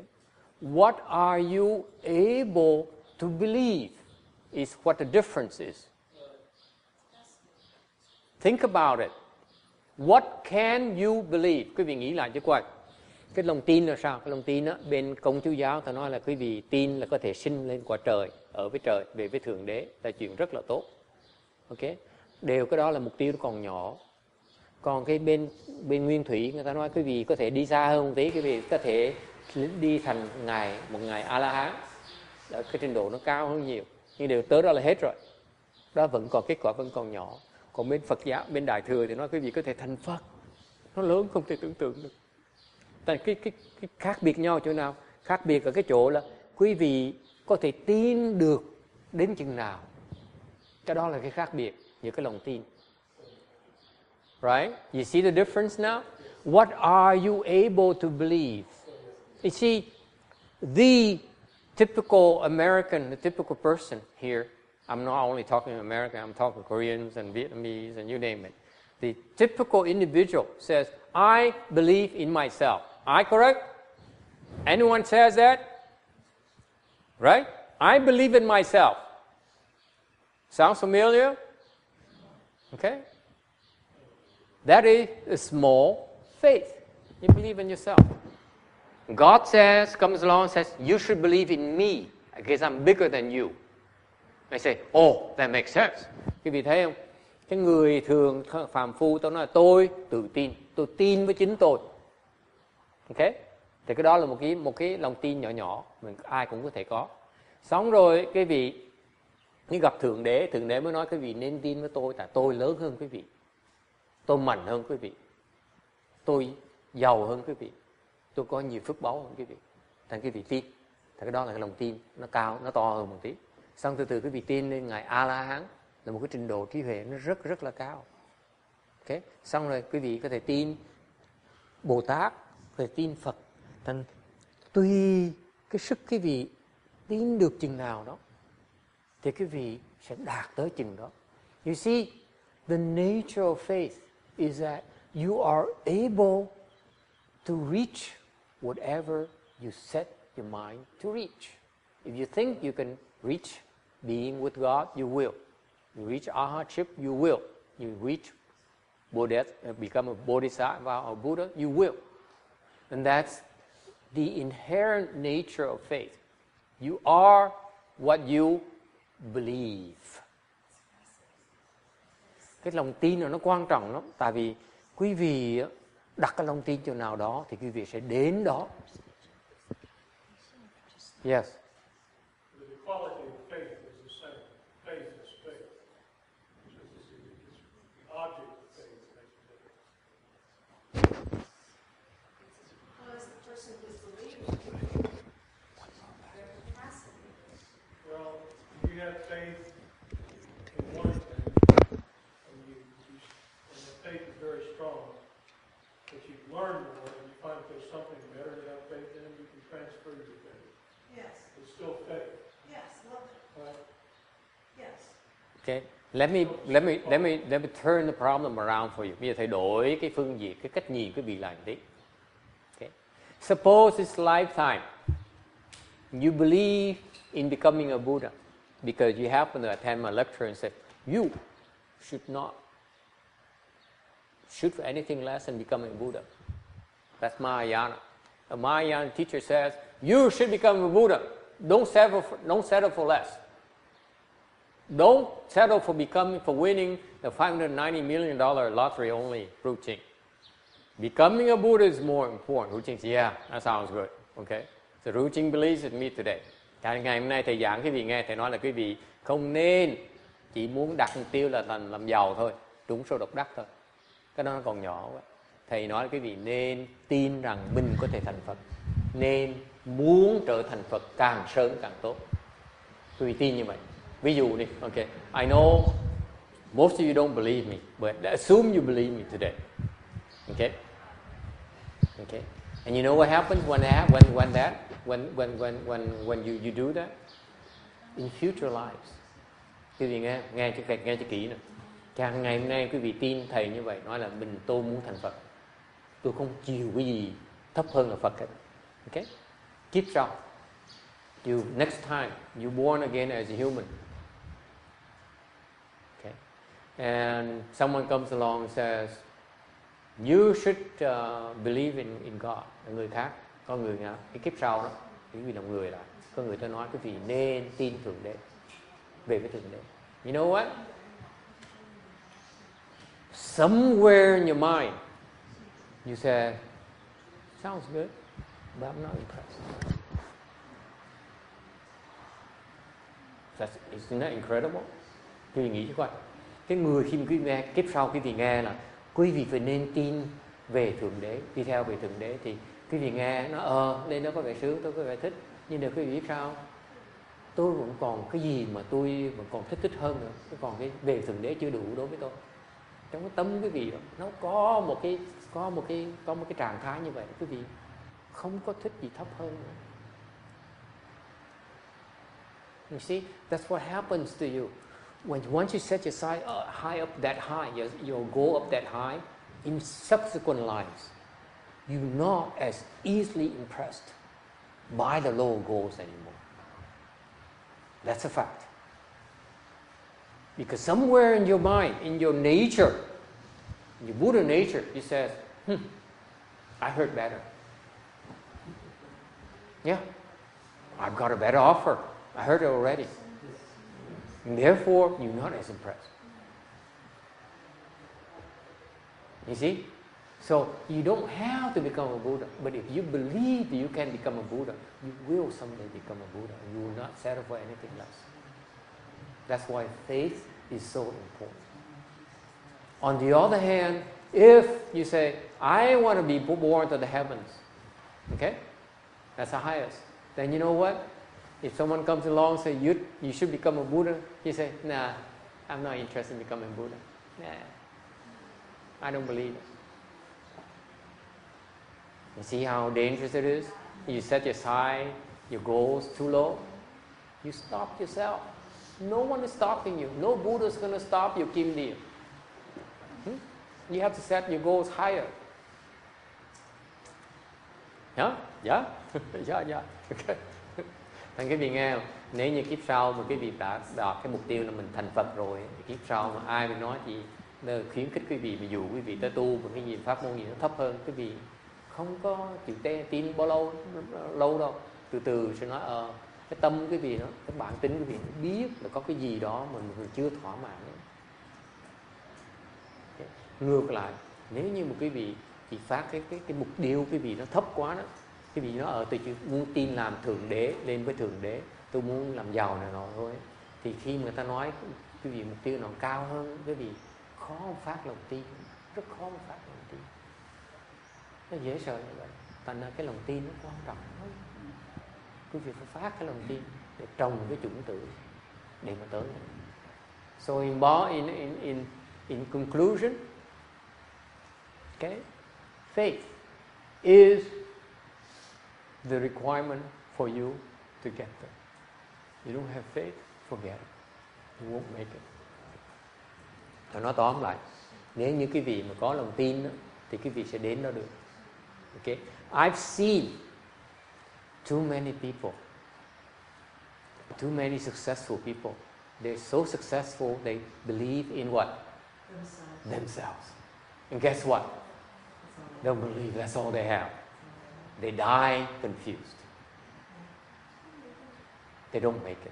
what are you able to believe is what the difference is. Think about it. What can you believe? Quý vị nghĩ lại cho. Cái lòng tin là sao? Cái lòng tin á, bên công chúa giáo ta nói là quý vị tin là có thể sinh lên quả trời, ở với trời, về với thượng đế là chuyện rất là tốt. Ok? Đều cái đó là mục tiêu nó còn nhỏ. Còn cái bên bên nguyên thủy người ta nói quý vị có thể đi xa hơn một tí, quý vị có thể đi thành ngày một ngày a la hán. Đó, cái trình độ nó cao hơn nhiều. Nhưng đều tới đó là hết rồi. Đó vẫn còn kết quả vẫn còn nhỏ. Còn bên Phật giáo, bên Đại thừa thì nói quý vị có thể thành Phật. Nó lớn không thể tưởng tượng được. Tại cái, cái, cái khác biệt nhau chỗ nào? Khác biệt ở cái chỗ là quý vị có thể tin được đến chừng nào. Cái đó là cái khác biệt giữa cái lòng tin. Right? You see the difference now? what are you able to believe? You see, the typical American, the typical person here, I'm not only talking American, I'm talking Koreans and Vietnamese and you name it. The typical individual says, I believe in myself. I correct? Anyone says that? Right? I believe in myself. Sounds familiar? Okay? That is a small faith. You believe in yourself. God says, comes along and says, You should believe in me because I'm bigger than you. I say, Oh, that makes sense. Quý vị thấy không? Cái người thường phàm phu tôi nói là tôi tự tin, tôi tin với chính tôi. Ok? Thì cái đó là một cái một cái lòng tin nhỏ nhỏ, mình ai cũng có thể có. Xong rồi cái vị nhưng gặp thượng đế, thượng đế mới nói quý vị nên tin với tôi tại tôi lớn hơn quý vị. Tôi mạnh hơn quý vị. Tôi giàu hơn quý vị tôi có nhiều phước báu hơn quý vị thành quý vị tin thì cái đó là cái lòng tin nó cao nó to hơn một tí xong từ từ quý vị tin lên ngài a la hán là một cái trình độ trí huệ nó rất rất là cao ok xong rồi quý vị có thể tin bồ tát về tin phật thành tùy cái sức cái vị tin được chừng nào đó thì cái vị sẽ đạt tới chừng đó you see the nature of faith is that you are able to reach whatever you set your mind to reach. If you think you can reach being with God, you will. You reach arhatship, you will. You reach Bodhisattva, become a bodhisattva or Buddha, you will. And that's the inherent nature of faith. You are what you believe. Cái lòng tin là nó quan trọng lắm, tại vì quý vị đặt cái lòng tin chỗ nào đó thì quý vị sẽ đến đó yes okay let me let me let me let me turn the problem around for you bây giờ thầy đổi cái phương diện cái cách nhìn vị tí okay suppose it's lifetime you believe in becoming a Buddha because you happen to attend my lecture and say you should not shoot for anything less than becoming a Buddha. That's Mahayana. A Mahayana teacher says, you should become a Buddha. Don't settle for, don't settle for less. Don't settle for becoming for winning the 590 million dollar lottery only routine. Becoming a Buddha is more important. Routine, yeah, that sounds good. Okay. So routine believes in me today. Cả ngày hôm nay thầy giảng quý vị nghe thầy nói là quý vị không nên chỉ muốn đặt mục tiêu là làm làm giàu thôi, trúng số độc đắc thôi. Cái đó nó còn nhỏ quá. Thầy nói là quý vị nên tin rằng mình có thể thành Phật. Nên muốn trở thành Phật càng sớm càng tốt. Quý vị tin như vậy. Ví dụ đi, ok. I know most of you don't believe me, but assume you believe me today. Okay? Okay? And you know what happens when that, when, when that, when, when, when, when, when you, you do that? In future lives. Quý vị nghe, nghe cho, nghe cho kỹ nè. Càng ngày hôm nay quý vị tin thầy như vậy, nói là mình tôi muốn thành Phật. Tôi không chịu cái gì thấp hơn là Phật hết. Okay? Keep strong. You, next time, you born again as a human. And someone comes along and says, You should uh, believe in, in God. Người khác, có người nào, cái kiếp sau đó, cái vị đồng người là, Có người ta nói cái vị nên tin Thượng Đế. Về với Thượng Đế. You know what? Somewhere in your mind, you say, sounds good, but I'm not impressed. That's, isn't that incredible? Thì nghĩ chứ coi. Cái người khi mà quý vị nghe, kiếp sau quý vị nghe là quý vị phải nên tin về Thượng Đế, đi theo về Thượng Đế thì quý vị nghe nó ờ nên nó có vẻ sướng, tôi có vẻ thích. Nhưng được quý vị biết sao? Tôi vẫn còn cái gì mà tôi vẫn còn thích thích hơn nữa. Tôi còn cái về Thượng Đế chưa đủ đối với tôi. Trong cái tâm quý vị đó, nó có một cái có một cái có một cái trạng thái như vậy quý vị không có thích gì thấp hơn nữa. You see, that's what happens to you. When once you set your sight uh, high up that high, your, your goal up that high, in subsequent lives, you're not as easily impressed by the lower goals anymore. That's a fact. Because somewhere in your mind, in your nature, in your Buddha nature, you says, hmm, I heard better. Yeah, I've got a better offer. I heard it already. And therefore, you're not as impressed. You see? So you don't have to become a Buddha, but if you believe you can become a Buddha, you will someday become a Buddha. You will not settle for anything less. That's why faith is so important. On the other hand, if you say, I want to be born to the heavens, okay? That's the highest. Then you know what? If someone comes along and say you, you should become a Buddha, he say, nah, I'm not interested in becoming Buddha. Nah, I don't believe it. You see how dangerous it is? You set your sight, your goals too low, you stop yourself. No one is stopping you. No Buddha is going to stop you, Kim Deer. Hmm? You have to set your goals higher. Yeah? Yeah? yeah, yeah. Okay. Thành quý vị nghe không? Nếu như kiếp sau mà quý vị đã đạt cái mục tiêu là mình thành Phật rồi, thì kiếp sau mà ai mà nói gì khuyến khích quý vị, mà dù quý vị tới tu mà cái gì pháp môn gì nó thấp hơn, quý vị không có chịu tê tin bao lâu lâu đâu từ từ sẽ nói ờ cái tâm cái vị nó cái bản tính cái vị nó biết là có cái gì đó mà mình chưa thỏa mãn ngược lại, nếu như một cái vị chỉ phát cái cái cái mục tiêu cái vị nó thấp quá đó cái vị nó ở từ chữ muốn tin làm thượng đế, lên với thượng đế, tôi muốn làm giàu này nọ thôi. Thì khi người ta nói cái vị mục tiêu nó cao hơn cái vị khó phát lòng tin, rất khó phát lòng tin. Nó dễ sợ như vậy. Thành ra cái lòng tin nó quan trọng lắm. Quý vị phải phát cái lòng tin để trồng cái chủng tử để mà tới. So in in in in in conclusion okay faith is the requirement for you to get there you don't have faith forget it you won't make it Tôi nói tóm lại nếu như quý vị mà có lòng tin đó, thì quý vị sẽ đến đó được okay I've seen too many people, too many successful people. They're so successful, they believe in what? Themselves. Themselves. And guess what? They don't believe that's all they have. They die confused. They don't make it.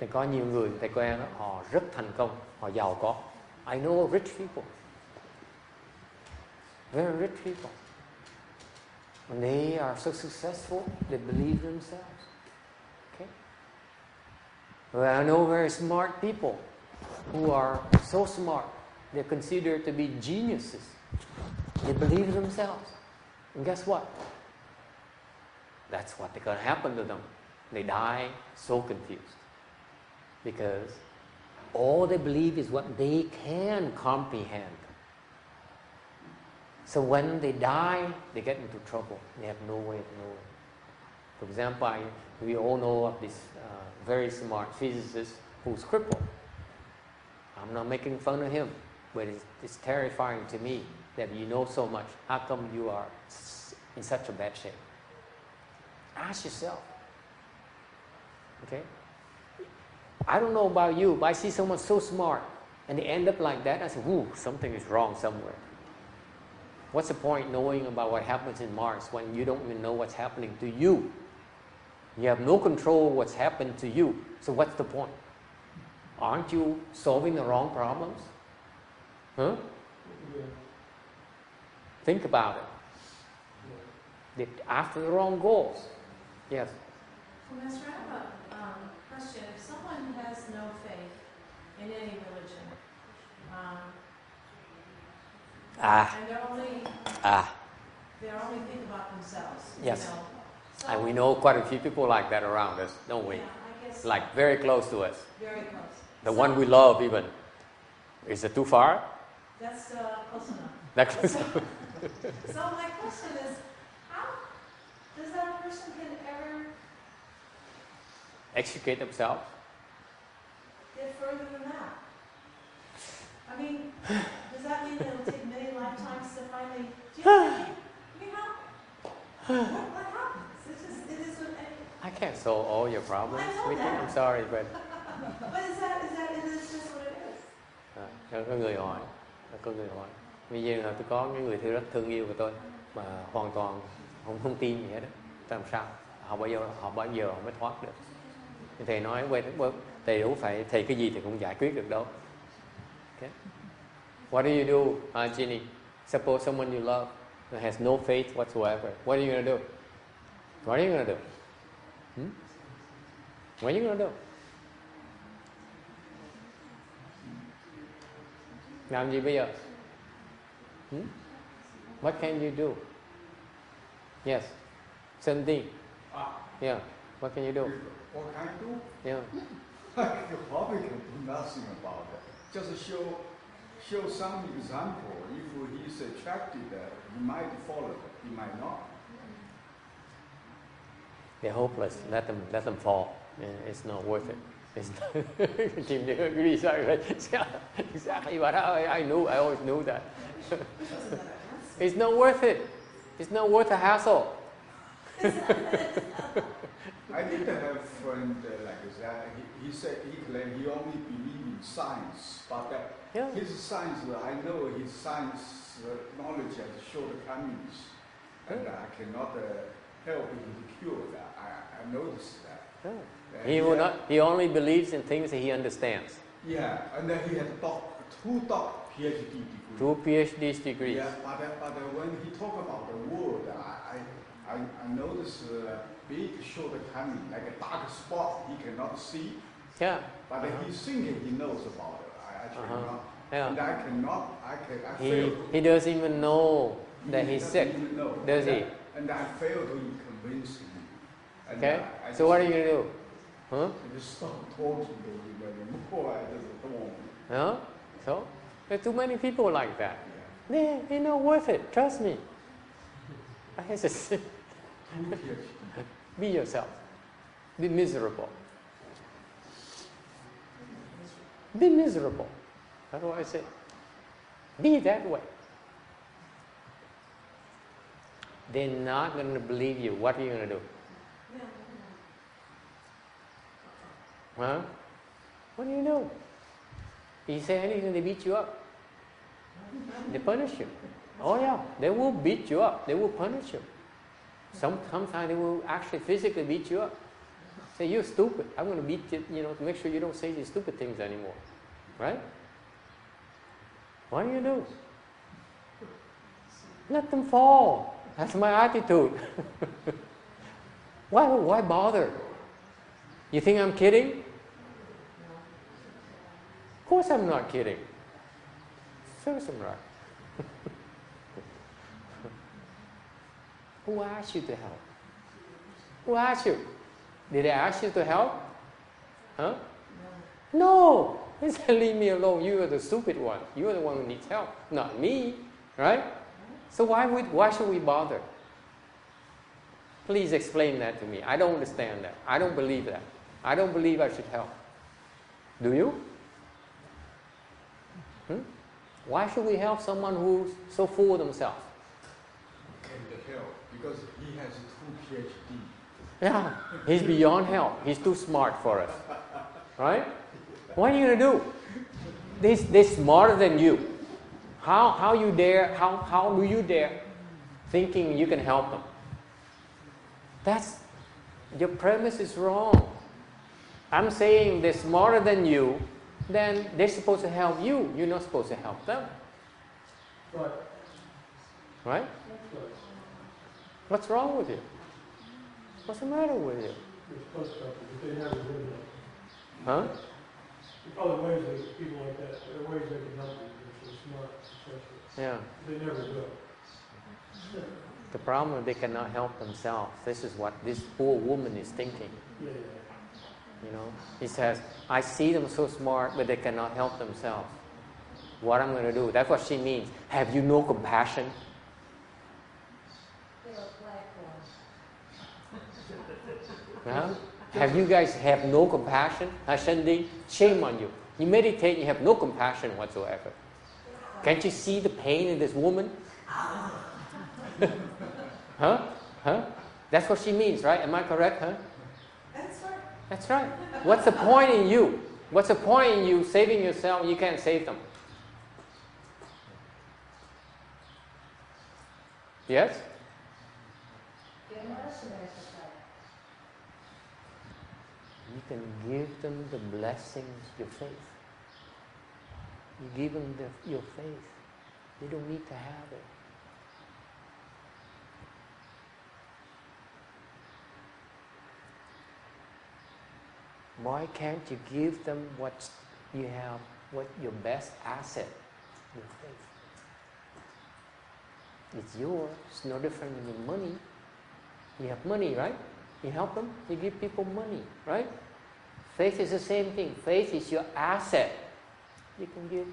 Thì có nhiều người thầy quen họ rất thành công, họ giàu có. I know rich people. Very rich people. When they are so successful, they believe themselves. Okay? Well, I know very smart people who are so smart, they're considered to be geniuses. They believe themselves. And guess what? That's what's going to happen to them. They die so confused. Because all they believe is what they can comprehend. So when they die, they get into trouble. They have no way of knowing. For example, I, we all know of this uh, very smart physicist who's crippled. I'm not making fun of him, but it's, it's terrifying to me that you know so much. How come you are in such a bad shape? Ask yourself. Okay? I don't know about you, but I see someone so smart and they end up like that. I say, "Ooh, something is wrong somewhere." What's the point knowing about what happens in Mars when you don't even know what's happening to you? You have no control of what's happened to you. So what's the point? Aren't you solving the wrong problems? Huh? Yeah. Think about it. Did after the wrong goals. Yes. Well, Master, I have a um, question. If someone has no faith in any religion, um, Ah, and they're only, ah. they're only thinking about themselves, you Yes. know. So- And we know quite a few people like that around us, don't we? Yeah, I guess, Like very close to us. very close. The So, one we love even. Is it too far? That's uh, close enough. That close. So my question is, does that person can ever Extricate themselves. get further than that? I mean, does that mean it'll take many lifetimes to finally, do you know what what, what happens? It's just, it is what, I- I can't solve all your problems. I know We can, that. I'm sorry, but but is that, is that, it is just what it is? à, có có người hỏi, có người hỏi. Bây giờ là tôi có những người thương rất thương yêu của tôi mà hoàn toàn không không tin gì hết đó. Làm sao? Họ bao giờ họ bao giờ họ mới thoát được? Thì thầy nói quay thầy đủ phải thầy cái gì thì cũng giải quyết được đâu. Okay. What do you do, uh, Jenny Suppose someone you love has no faith whatsoever. What are you gonna do? What are you gonna do? Hmm? What are you gonna do? Làm gì bây giờ? Hmm? What can you do? Yes. Same thing. Ah, Yeah. What can you do? what can I do? Yeah. you probably can do nothing about it. Just show, show some example. If he's attracted, uh, he might follow, he might not. They're hopeless. Let them let them fall. It's not worth it. It's not, Kim agree exactly what I, I knew. I always knew that. it's not worth it. It's not worth a hassle. I did have a friend uh, like that. He, he said he claimed he only believed in science, but uh, Yeah. his science, uh, I know his science uh, knowledge has shortcomings, and I cannot uh, help him to cure that. I, I noticed that. Yeah. Uh, He will yeah. not. He only believes in things that he understands. Yeah, and then he had doc, two doc PhD degrees. Two PhD degrees. Yeah, but, uh, but uh, when he talk about the world, I, I, I, I notice uh, big shortcoming, like a dark spot he cannot see, Yeah. but uh, Uh-huh. he think he knows about it. I actually Uh-huh. not. Yeah. And I cannot, I can, I He fail. he doesn't even know that He he's sick. know. does he? And I fail to convince him. And Okay. uh, I So what are you gonna do? Huh? I just stop talking to him anymore. I just don't. Huh? So there's too many people like that. They they're not worth it. Trust me. I just be yourself. Be miserable. Be miserable. That's what I say. Be that way. They're not going to believe you. What are you going to do? Huh? What do you know? You say anything, they beat you up. They punish you. Oh yeah, they will beat you up. They will punish you. Some, sometimes they will actually physically beat you up. Say you're stupid. I'm going to beat you. You know, to make sure you don't say these stupid things anymore. Right? What do you do? Let them fall. That's my attitude. why, why bother? You think I'm kidding? Of course I'm not kidding. Who asked you to help? Who asked you? Did I ask you to help? Huh? No. He said, leave me alone. You are the stupid one. You are the one who needs help, not me. Right? So why, would, why should we bother? Please explain that to me. I don't understand that. I don't believe that. I don't believe I should help. Do you? Hmm? Why should we help someone who's so full of themselves? Can't help because he has two PhD. Yeah, he's beyond help. He's too smart for us. Right? What are you to do? They, they're smarter than you. How, how you dare, how, how do you dare thinking you can help them? That's, your premise is wrong. I'm saying they're smarter than you, then they're supposed to help you. You're not supposed to help them. Right, Right? What's wrong with you? What's the matter with you? You're supposed to, but they never do that. Huh? Probably ways that people like that, there are ways they can help you, if they're smart. Yeah. They never do. The problem is they cannot help themselves. This is what this poor woman is thinking. Yeah, yeah. You know, he says, I see them so smart, but they cannot help themselves. What I'm going to do? That's what she means. Have you no compassion? Huh? Have you guys have no compassion? Ascendi, shame on you. You meditate, you have no compassion whatsoever. Can't you see the pain in this woman? huh? Huh? That's what she means, right? Am I correct? Huh? That's right. What's the point in you? What's the point in you saving yourself? You can't save them. Yes? You can give them the blessings, your faith. You give them the, your faith. They don't need to have it. Why can't you give them what you have, what your best asset, your faith? It's yours. It's no different than your money. You have money, right? You help them, you give people money, right? Faith is the same thing. Faith is your asset. You can give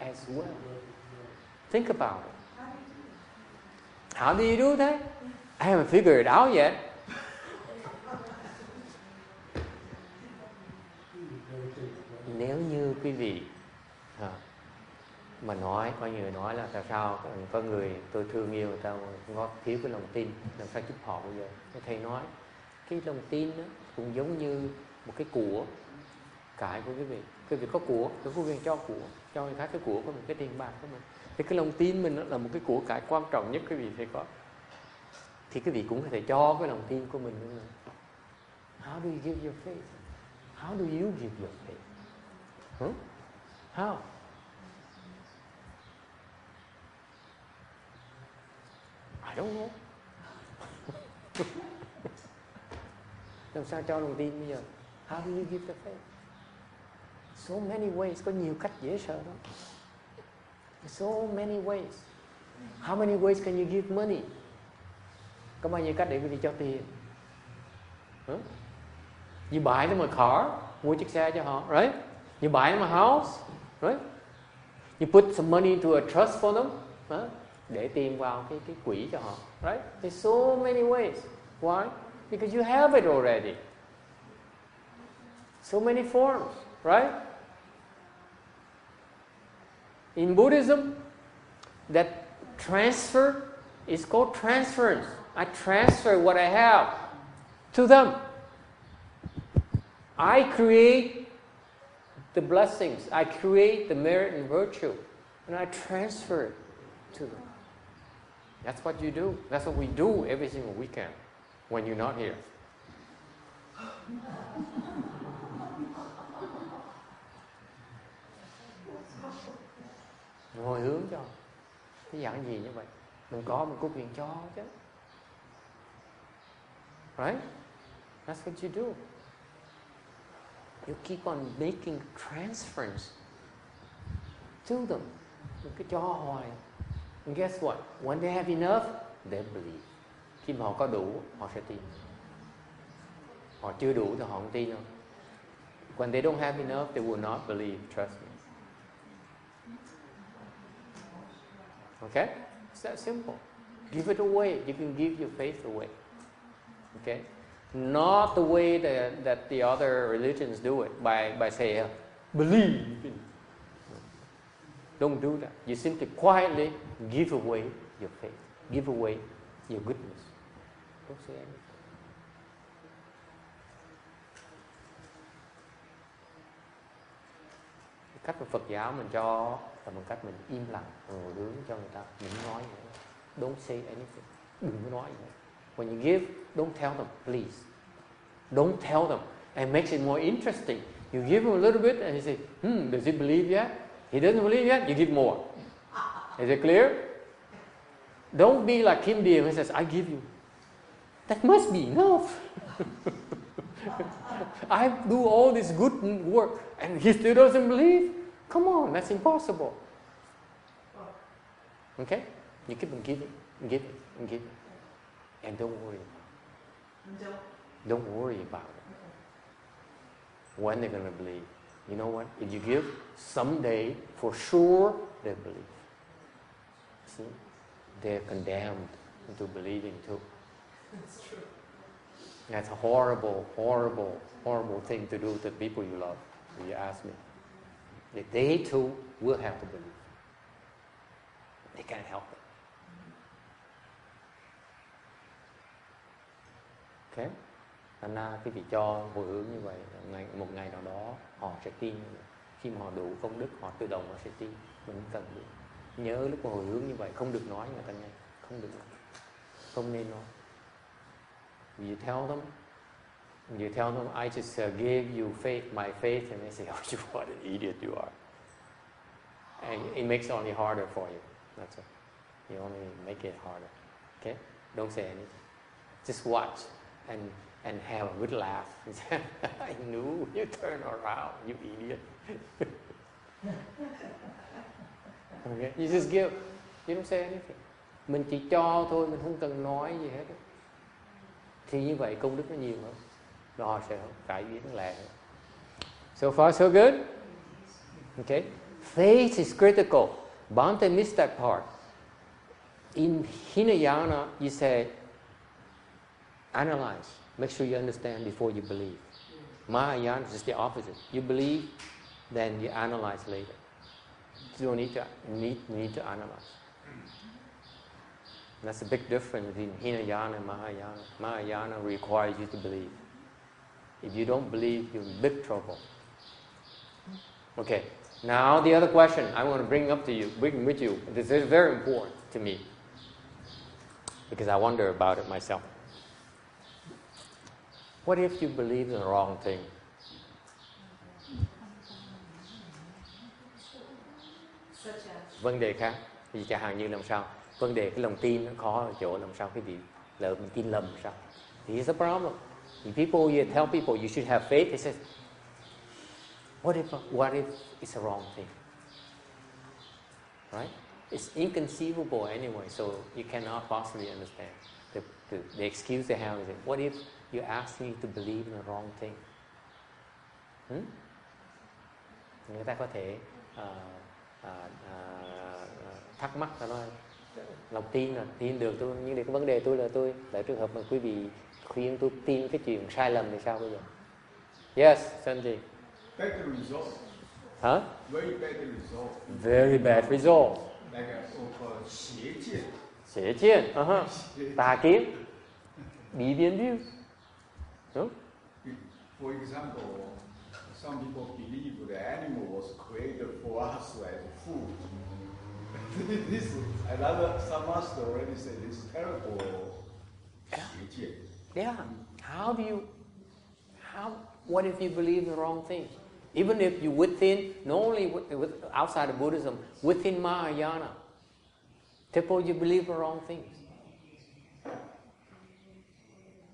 as well. Think about it. How do you do that? I haven't figured it out yet. Nếu như quý vị à, mà nói có người nói là tại sao có người tôi thương yêu người ta ngót thiếu cái lòng tin làm sao giúp họ bây giờ? Thầy nói cái lòng tin đó cũng giống như một cái của cải của quý vị. Quý vị có của quý vị cho của cho người khác cái của của mình cái tiền bạc của mình. Thì cái lòng tin mình là một cái của cải quan trọng nhất quý vị phải có. Thì quý vị cũng có thể cho cái lòng tin của mình nữa how do you give your faith? How do you give your faith? Huh? how? I don't know. Làm sao cho lòng tin bây giờ? How do you give the faith? So many ways. Có nhiều cách dễ sợ đó so many ways. How many ways can you give money? Có bao nhiêu cách để quý vị cho tiền? Huh? you buy them a car mua chiếc xe cho họ right you buy them a house right? You put some money into a trust for them huh? để tiền vào cái cái quỹ cho họ right? There's so many ways. Why? Because you have it already. So many forms right? In buddhism that transfer is called transference. I transfer what i have to them. I create the blessings i create the merit and virtue and i transfer it to them that's what you do. That's what we do every single weekend when you're not here. Ngồi hướng cho Cái dạng gì như vậy Mình có mình có quyền cho chứ Right? That's what you do. You keep on making transference to them. Mình cứ cho hoài And guess what? When they have enough, they believe. Khi mà họ có đủ, họ sẽ tin. Họ chưa đủ thì họ không tin đâu. When they don't have enough, they will not believe. Trust me. Okay? It's that simple. Give it away. You can give your faith away. Okay? Not the way that, that the other religions do it by, by saying, believe. Don't do that. You simply quietly give away your faith, give away your goodness. Don't say anything. cách mà Phật giáo mình cho là bằng cách mình im lặng ngồi đứng cho người ta đừng nói nữa don't say anything đừng có nói nữa when you give don't tell them please don't tell them and makes it more interesting you give him a little bit and he say hmm does he believe yet he doesn't believe yet you give more is it clear don't be like Kim Deal who says I give you that must be enough I do all this good work and he still doesn't believe? Come on, that's impossible. Okay? You keep on giving, giving, giving. And don't worry about it. Don't worry about it. When they're going to believe. You know what? If you give, someday, for sure, they'll believe. See? They're condemned into believing too. That's true. That's a horrible, horrible, horrible thing to do to the people you love, if you ask me. That they too will have to believe. They can't help it. Okay? Thành ra quý vị cho hồi hướng như vậy ngày, một ngày nào đó họ sẽ tin. Khi mà họ đủ công đức họ tự động họ sẽ tin. Mình cần được. Nhớ lúc mà hồi hướng như vậy không được nói người ta nghe. Không được. Nói không nên nói. You tell them you tell them I just uh, gave you faith my faith and they say oh you what an idiot you are. And it makes it only harder for you. That's it. You only make it harder. Okay? Don't say anything. Just watch and and have a good laugh. I knew you turn around, you idiot. okay, you just give. You don't say anything. Mình chỉ cho thôi, mình không cần nói gì hết. Thì như vậy công đức nó nhiều hơn. Rồi họ sẽ cải biến lẹ. So far, so good? Okay. Faith is critical. Bhante missed that part. In Hinayana, you say, analyze. Make sure you understand before you believe. Mahayana is the opposite. You believe, then you analyze later. You don't need to need, need to analyze. And that's a big difference between Hinayana and Mahayana. Mahayana requires you to believe. If you don't believe, you're in big trouble. Okay. Now the other question I want to bring up to you, bring with you. This is very important to me because I wonder about it myself. What if you believe the wrong thing? Vấn đề khác, thì chẳng hạn như làm sao? Vấn đề cái lòng tin nó khó ở chỗ làm sao cái bị lỡ mình tin lầm sao? Here's a problem. If people you tell people you should have faith, they say, what if what if it's a wrong thing? Right? It's inconceivable anyway, so you cannot possibly understand. The, the, the excuse they have is, what if you ask me to believe in the wrong thing? Hmm? Người ta có thể uh, uh, uh, thắc mắc là nói lòng tin là tin được tôi nhưng cái vấn đề tôi là tôi tại trường hợp mà quý vị khuyên tôi tin cái chuyện sai lầm thì sao bây giờ? Yes, Sanji. Bad result. Huh? Very bad result. Very bad result. Like a so-called 邪见. 邪见, uh-huh. Tà kiến. Deviant view. No? For example, some people believe the animal was created for us as food. this another some master already said this is terrible 邪见. Yeah. How do you how what if you believe the wrong thing? Even if you within not only with, with, outside of Buddhism, within Mahayana, suppose you believe the wrong things.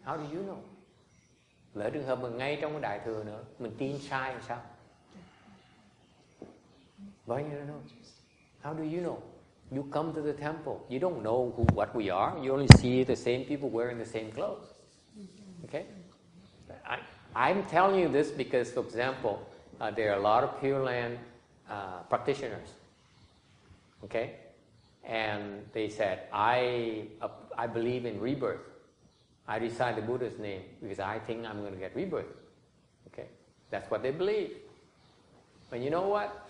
How do you know? Lỡ trường hợp mà ngay trong cái đại thừa nữa, mình tin sai thì sao? why you don't know? How do you know? You come to the temple, you don't know who what we are. You only see the same people wearing the same clothes. Okay? I, I'm telling you this because, for example, uh, there are a lot of Pure Land uh, practitioners. Okay? And they said, I, uh, I believe in rebirth. I recite the Buddha's name because I think I'm going to get rebirth. Okay? That's what they believe. But you know what?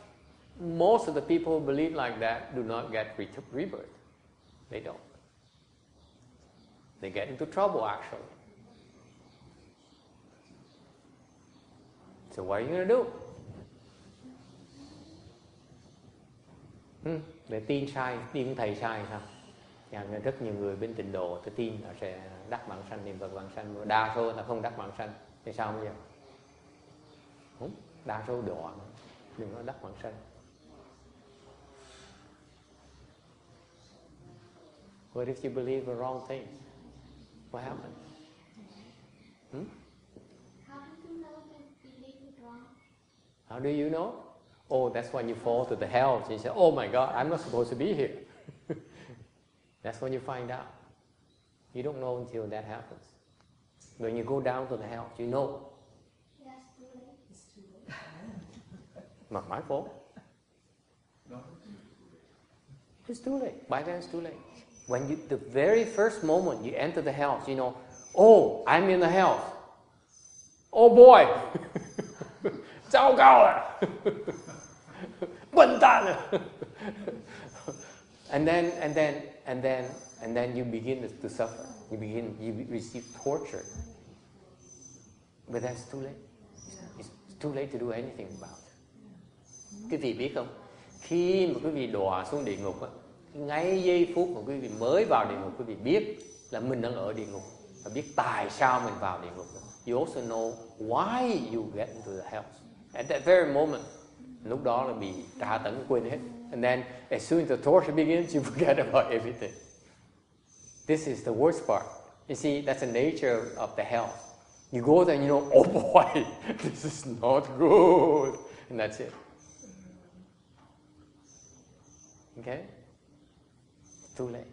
Most of the people who believe like that do not get re- rebirth. They don't. They get into trouble actually. So what are you going to do? Hmm, để tin sai, tin thầy sai sao? Nhà rất nhiều người bên tịnh độ tin là sẽ đắc mạng sanh niệm Phật mạng sanh, đa số là không đắc mạng sanh. Thì sao bây giờ? Đúng, đa số đọa đừng có đắc mạng sanh. What if you believe the wrong thing? What happened? Hmm? How do you know that belief is wrong? How do you know? Oh, that's when you fall to the hell. You say, oh my God, I'm not supposed to be here. that's when you find out. You don't know until that happens. When you go down to the hell, you know. That's too late. It's too late. Not my fault. No? It's too late. By then it's too late. When you, the very first moment you enter the house, you know, Oh, I'm in the hell. Oh boy. 糟糕了。笨蛋了。and then and then and then and then you begin to suffer. You begin you receive torture. But that's too late. It's too late to do anything about it. Quý vị biết không? Khi mà quý vị đọa xuống địa ngục á, ngay giây phút mà quý vị mới vào địa ngục quý vị biết là mình đang ở địa ngục và biết tại sao mình vào địa ngục. You also know why you get into the hell. At that very moment, lúc đó là bị tra tấn quên hết. And then as soon as the torture begins, you forget about everything. This is the worst part. You see, that's the nature of the hell. You go there and you know, oh boy, this is not good. And that's it. Okay? Too late.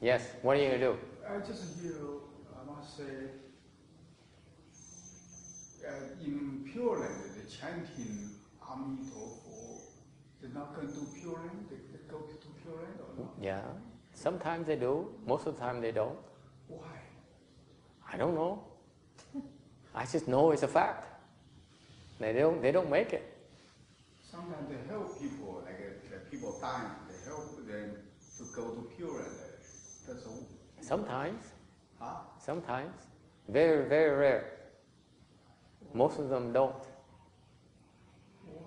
Yes, what are you going to do? I just hear, I must say, uh, in Pure Land, the chanting Amitofo, they're not going to Pure Land, they, they go to Pure Land or not? Yeah. Sometimes they do, most of the time they don't. Why? I don't know. I just know it's a fact. They don't, they don't make it. Sometimes they help people, like uh, people dying, they help them to go to Pure Land. That's all. Sometimes. Huh? Sometimes. Very, very rare. Most of them don't. Why?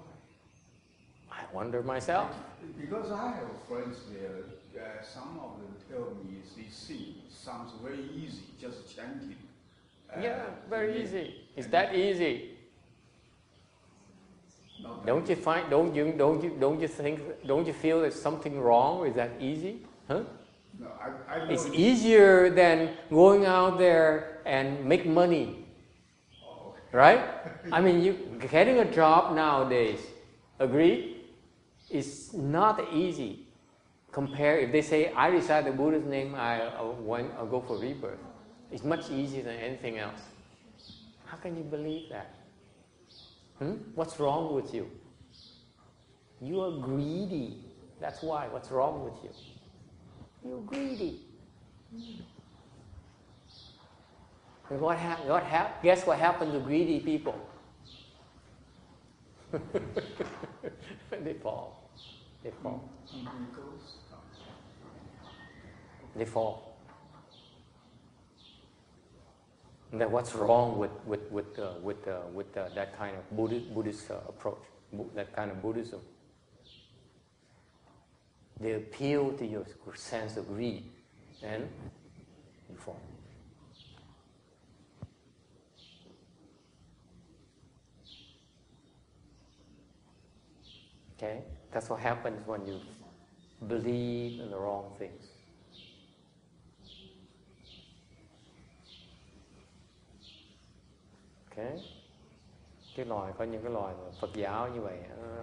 I wonder myself. Because I have friends there, uh, some of them tell me they see sounds very easy, just chanting. Uh, Yeah, very easy. It's that easy. Don't you find? Don't you? Don't you? Don't you think? Don't you feel there's something wrong with that easy? Huh? No, I, I know It's easier than going out there and make money, Oh, right? I mean, you getting a job nowadays. Agree? It's not easy. Compare if they say I recite the Buddha's name, I I'll, go for rebirth. It's much easier than anything else. How can you believe that? Hmm? What's wrong with you? You are greedy. That's why. What's wrong with you? You're greedy. And what hap- what guess what happened to greedy people? they fall. They fall. ghosts. They fall. And then what's wrong with with with uh, with uh, with uh, that kind of Buddhist, Buddhist approach, that kind of Buddhism? They appeal to your sense of greed, and you fall. Okay, that's what happens when you believe in the wrong things. Okay. Cái loài có những cái loài mà Phật giáo như vậy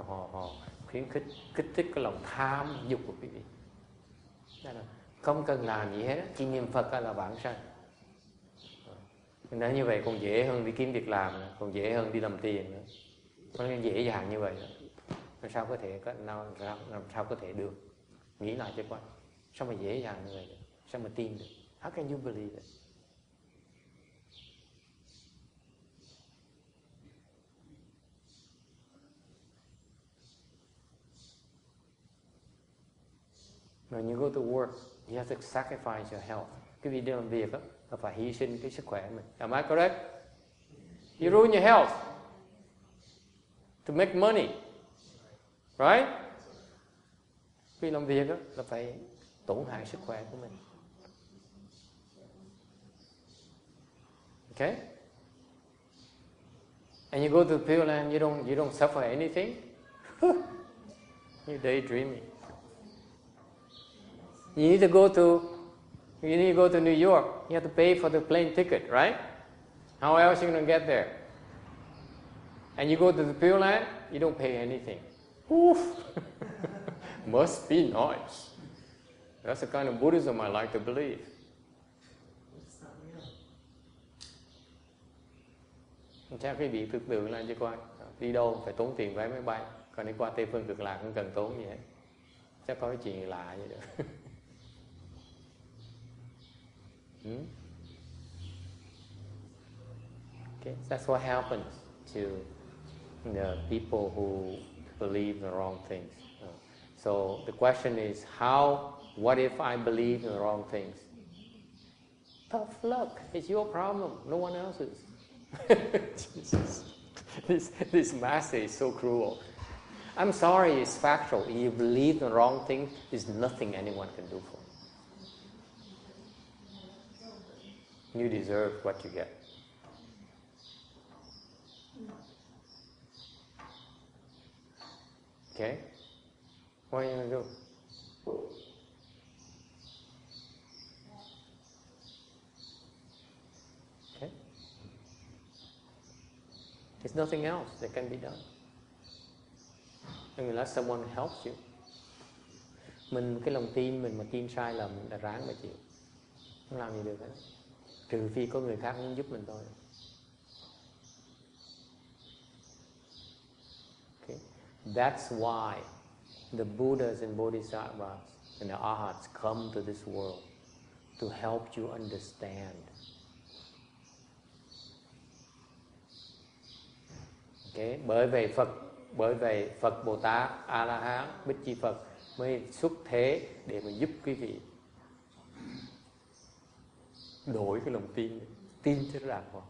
họ họ khuyến khích kích thích cái lòng tham dục của quý vị. Đó là không cần làm gì hết, chỉ niệm Phật là bản sanh. Ờ. Nếu như vậy còn dễ hơn đi kiếm việc làm, nữa, còn dễ hơn đi làm tiền nữa. Nó dễ dàng như vậy. Làm sao có thể có làm sao, làm sao có thể được? Nghĩ lại cho coi. Sao mà dễ dàng như vậy? Sao mà tin được? How can you believe it? When you go to work, you have to sacrifice your health. Cái vì đi làm việc đó, là phải hy sinh cái sức khỏe mình. Am I correct? You ruin your health to make money. Right? Khi làm việc đó, là phải tổn hại sức khỏe của mình. Okay? And you go to the Pure Land, you don't, you don't suffer anything? You're daydreaming. You need to go to you need to go to New York. You have to pay for the plane ticket, right? How else are you gonna get there? And you go to the Pure Land, you don't pay anything. Oof. Must be nice. That's the kind of Buddhism I like to believe. Chắc quý vị thực tượng là chứ coi Đi đâu phải tốn tiền vé máy bay Còn đi qua Tây Phương cực lạc không cần tốn gì hết Chắc có cái chuyện lạ vậy đó Hmm? Okay, that's what happens to the people who believe the wrong things. Uh, so the question is, how? What if I believe the wrong things? Tough luck. It's your problem, no one else's. This, this master is so cruel. I'm sorry, it's factual. If you believe the wrong thing, there's nothing anyone can do for you. Deserve what you get. Okay? What are you going to do? Okay? There's nothing else that can be done. Unless someone helps you. Mình, cái lòng tin mình mà tin sai lầm mình đã ráng mà chịu. Không làm gì được hết. Trừ phi có người khác muốn giúp mình thôi. Okay. That's why the Buddhas and Bodhisattvas and the Arhats come to this world to help you understand. Okay. Bởi vậy Phật, bởi vậy Phật Bồ Tát A La Hán, Bích Chi Phật mới xuất thế để mà giúp quý vị đổi cái lòng tin tin cho đàng hoàng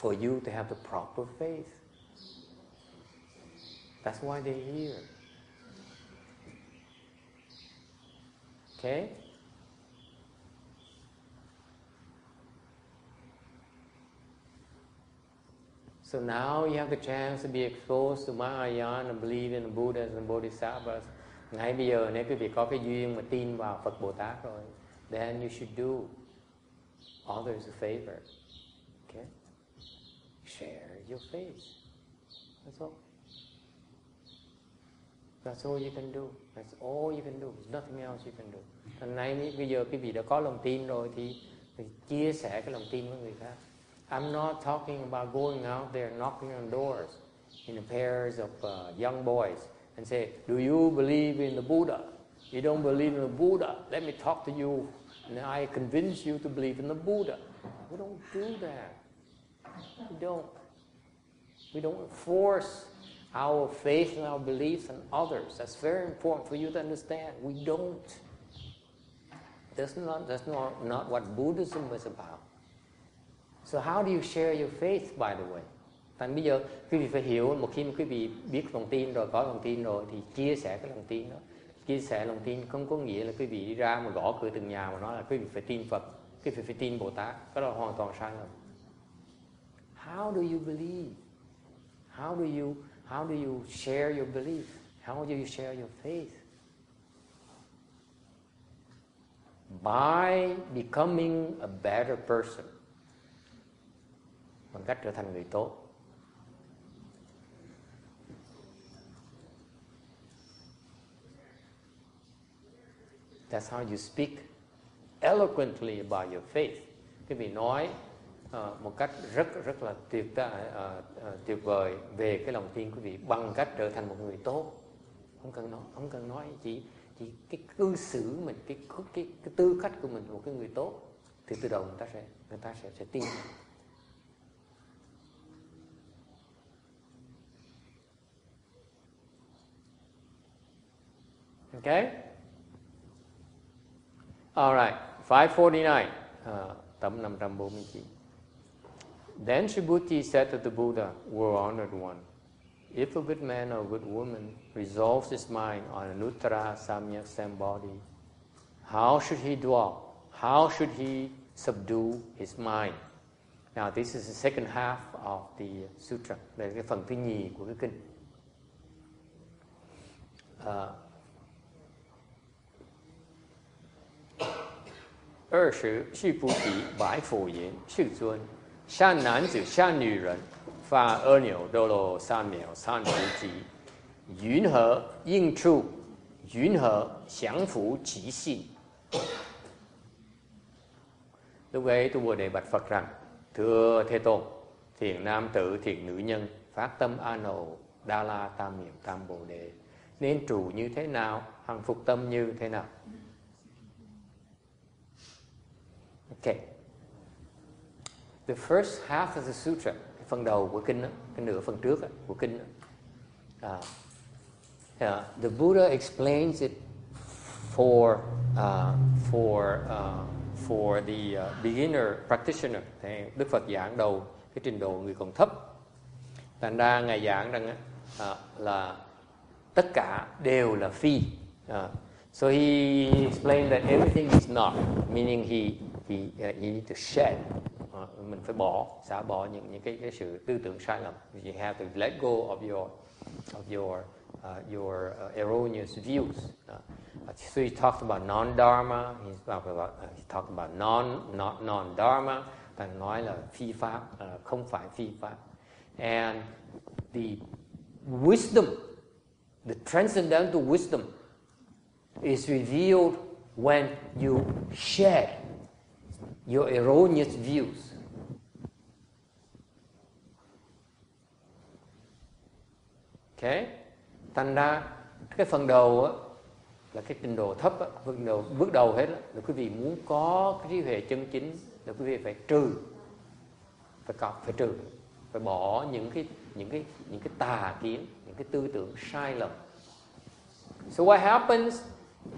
for you to have the proper faith. That's why they're here. Okay? So now you have the chance to be exposed to Mahayana and believe in the Buddhas and Bodhisattvas. Ngay bây giờ nếu quý vị có cái duyên mà tin vào Phật Bồ Tát rồi, then you should do others a favor. Okay? Share your faith. That's all. That's all you can do. That's all you can do. There's nothing else you can do. Thành nay bây giờ quý vị đã có lòng tin rồi thì, thì chia sẻ cái lòng tin với người khác. I'm not talking about going out there knocking on doors in pairs of uh, young boys and say, Do you believe in the Buddha? You don't believe in the Buddha? Let me talk to you and I convince you to believe in the Buddha. We don't do that. We don't. We don't force our faith and our beliefs on others. That's very important for you to understand. We don't. That's not, that's not, not what Buddhism is about. So how do you share your faith by the way? Thành bây giờ quý vị phải hiểu một khi mà quý vị biết lòng tin rồi, có lòng tin rồi thì chia sẻ cái lòng tin đó. Chia sẻ lòng tin không có nghĩa là quý vị đi ra mà gõ cửa từng nhà mà nói là quý vị phải tin Phật, quý vị phải tin Bồ Tát. Cái đó là hoàn toàn sai lầm. How do you believe? How do you how do you share your belief? How do you share your faith? By becoming a better person bằng cách trở thành người tốt That's how you speak eloquently about your faith. Cái vị nói uh, một cách rất rất là tuyệt uh, uh, tuyệt vời về cái lòng tin của vị bằng cách trở thành một người tốt. Không cần nói, không cần nói chỉ chỉ cái cư xử mình, cái cái cái tư cách của mình một cái người tốt thì từ đầu người ta sẽ người ta sẽ sẽ tin. Okay? All right, 549, uh, 549. Then Subhuti said to the Buddha, World honored one, if a good man or a good woman resolves his mind on Anuttara Samyak Sambodhi, how should he dwell? How should he subdue his mind? Now, this is the second half of the sutra, cái phần thứ nhì của cái kinh. Uh, 二十，须菩提白佛言：“世尊，善男子、善女人犯阿耨多罗三藐三菩提，云何应处？云何降伏其心？” Lúc ấy tôi Bồ Đề bạch Phật rằng: Thưa Thế Tôn, thiền nam tử, thiền nữ nhân phát tâm a nồ đa la tam niệm tam bồ đề nên trụ như thế nào, hằng phục tâm như thế nào? Okay. the first half of the sutra, phần đầu của kinh đó, cái nửa phần trước đó, của kinh đó, uh, uh, the Buddha explains it for uh, for uh, for the uh, beginner practitioner. Thì Đức Phật giảng đầu cái trình độ người còn thấp. Thành ra ngài giảng rằng uh, là tất cả đều là phi. Uh, so he explained that everything is not, meaning he he uh, ờ, you need to shed. Uh, ờ, mình phải bỏ, xả bỏ những những cái cái sự tư tưởng sai lầm. You have to let go of your of your uh, your uh, erroneous views. Uh, so he talked about non-dharma. He talked about uh, he talked about non non non-dharma. Ta nói là phi pháp, uh, không phải phi pháp. And the wisdom, the transcendental wisdom, is revealed when you shed your erroneous views. Okay? Thành ra cái phần đầu á, là cái trình độ thấp á, bước đầu bước đầu hết á, là quý vị muốn có cái trí huệ chân chính là quý vị phải trừ phải cọc phải trừ phải bỏ những cái những cái những cái tà kiến những cái tư tưởng sai lầm so what happens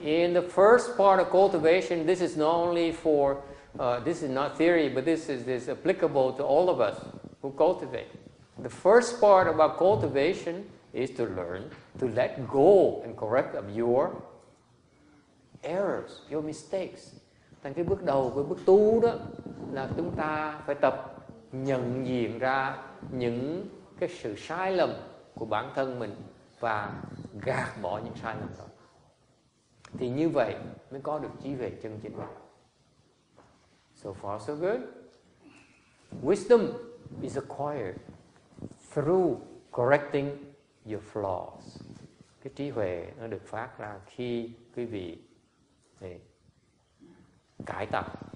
in the first part of cultivation this is not only for uh, this is not theory but this is, is applicable to all of us who cultivate the first part about cultivation is to learn to let go and correct of your errors, your mistakes. Thành cái bước đầu của bước tu đó là chúng ta phải tập nhận diện ra những cái sự sai lầm của bản thân mình và gạt bỏ những sai lầm đó. Thì như vậy mới có được trí về chân chính. So far so good. Wisdom is acquired through correcting your flaws. Cái trí huệ nó được phát ra khi quý vị này, cải tập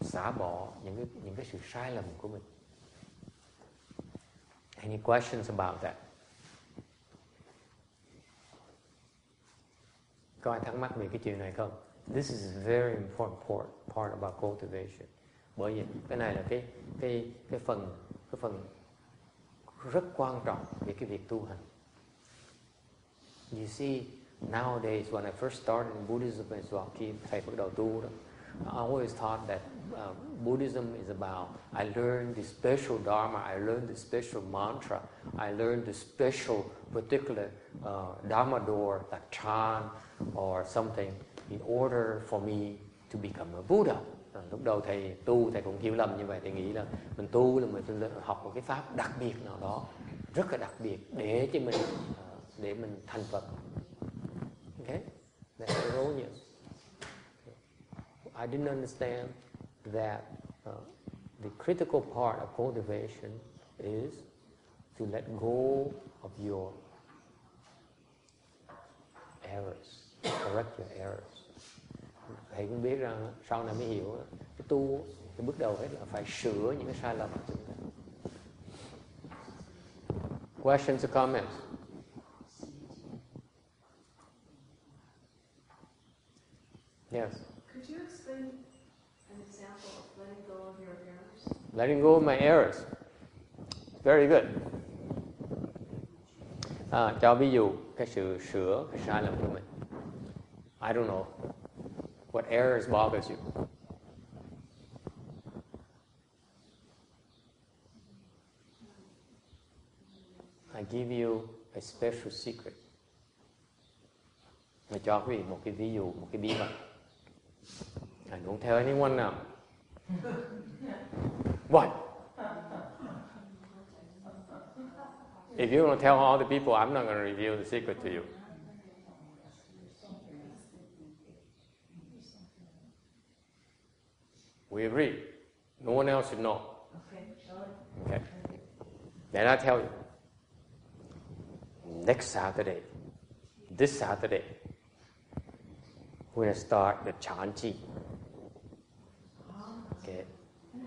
xả bỏ những cái những cái sự sai lầm của mình. Any questions about that? Có ai thắc mắc về cái chuyện này không? This is a very important part, part about cultivation. Bởi vì cái này là cái cái cái phần cái phần rất quan trọng về cái việc tu hành. You see, nowadays when I first started in Buddhism as well, khi thầy bắt đầu tu đó, I always thought that uh, Buddhism is about I learned the special Dharma, I learned the special mantra, I learned the special particular uh, Dharma door, like chant or something, in order for me to become a Buddha. À, lúc đầu thầy tu thầy cũng hiểu lầm như vậy thầy nghĩ là mình tu là mình học một cái pháp đặc biệt nào đó rất là đặc biệt để cho mình uh, để mình thành Phật. Okay, that's erroneous. I didn't understand that uh, the critical part of cultivation is to let go of your errors, correct your errors. Thầy cũng biết rằng sau này mới hiểu cái tu cái bước đầu hết là phải sửa những cái sai lầm của chúng ta. Questions or comments? Yes. Could you explain an example of letting go of your errors? Letting go of my errors. Very good. À, cho ví dụ cái sự sửa cái sai lầm của mình. I don't know. What errors bothers you? I give you a special secret. Mà cho quý vị một cái ví dụ, một cái bí mật. I don't tell anyone now. What? If you to tell all the people, I'm not going to reveal the secret to you. We agree. No one else should know. Okay. Okay. Then I tell you. Next Saturday, this Saturday, we're to start the Chanchi. Okay.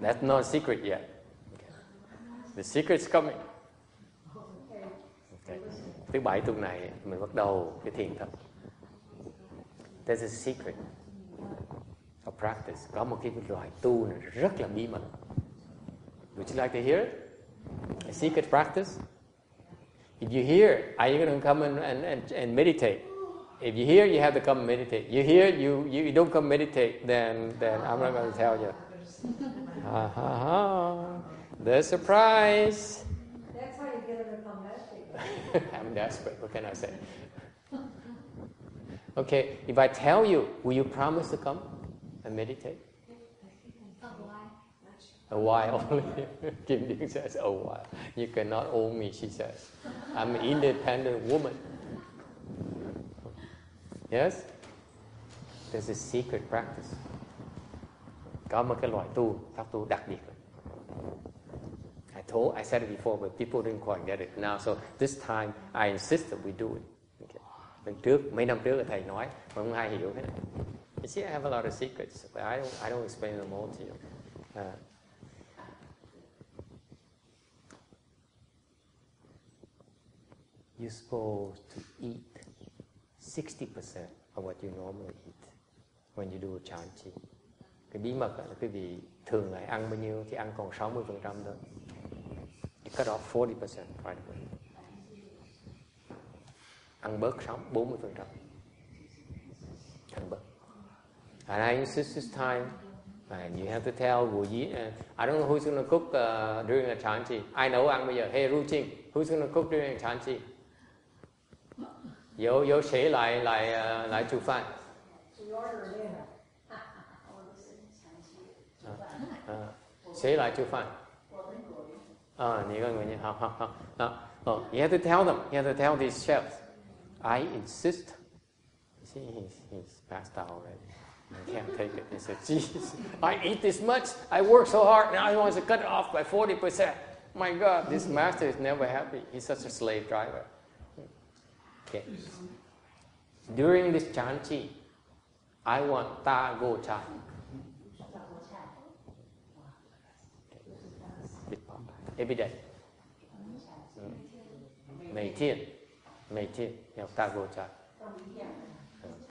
That's not a secret yet. Okay. The secret's coming. Okay. Thứ bảy tuần này mình bắt đầu cái thiền tập. There's a secret of practice. Có một cái loại tu này rất là bí mật. Would you like to hear it? A secret practice? If you hear, are you going to come and, and, and, and meditate? If you hear, you have to come meditate. You hear, you, you don't come meditate, then, then I'm not going to tell you. Ha ha. The surprise. That's how you get her to come meditate. I'm desperate. What can I say? Okay, if I tell you, will you promise to come and meditate? A while. A while only. Kim Ding says, a while. You cannot own me, she says. I'm an independent woman. Yes? There's a secret practice. Có một cái loại tu, pháp tu đặc biệt. I told, I said it before, but people didn't quite get it now. So this time, I insist that we do it. Okay. Lần trước, mấy năm trước, thầy nói, mà không ai hiểu hết. You see, I have a lot of secrets, but I don't, I don't explain them all to you. Uh, you're supposed to eat 60% of what you normally eat when you do a chanchi. Cái bí mật là quý vị thường ngày ăn bao nhiêu thì ăn còn 60% thôi. You cut off 40% right away. Ăn bớt 6, 40%. And I insist this time, and you have to tell Wu Yi, uh, I don't know who's going to cook uh, during a chanchi. Ai nấu ăn bây giờ? Hey, Ru Ching, who's going to cook during a chanchi? 有有谁来来呃来煮饭？ We order it in. 啊，谁来煮饭？啊，你跟我讲，好好好啊哦，You have to tell them. You have to tell these chefs. I insist. See, he's he's passed out already. I can't take it. He said, "Jesus, I eat this much. I work so hard. Now he wants to cut it off by forty percent. My God, this master is never happy. He's such a slave driver." Okay. During this chanchi, I want ta go cha. Every day. 每天，每天要大锅茶。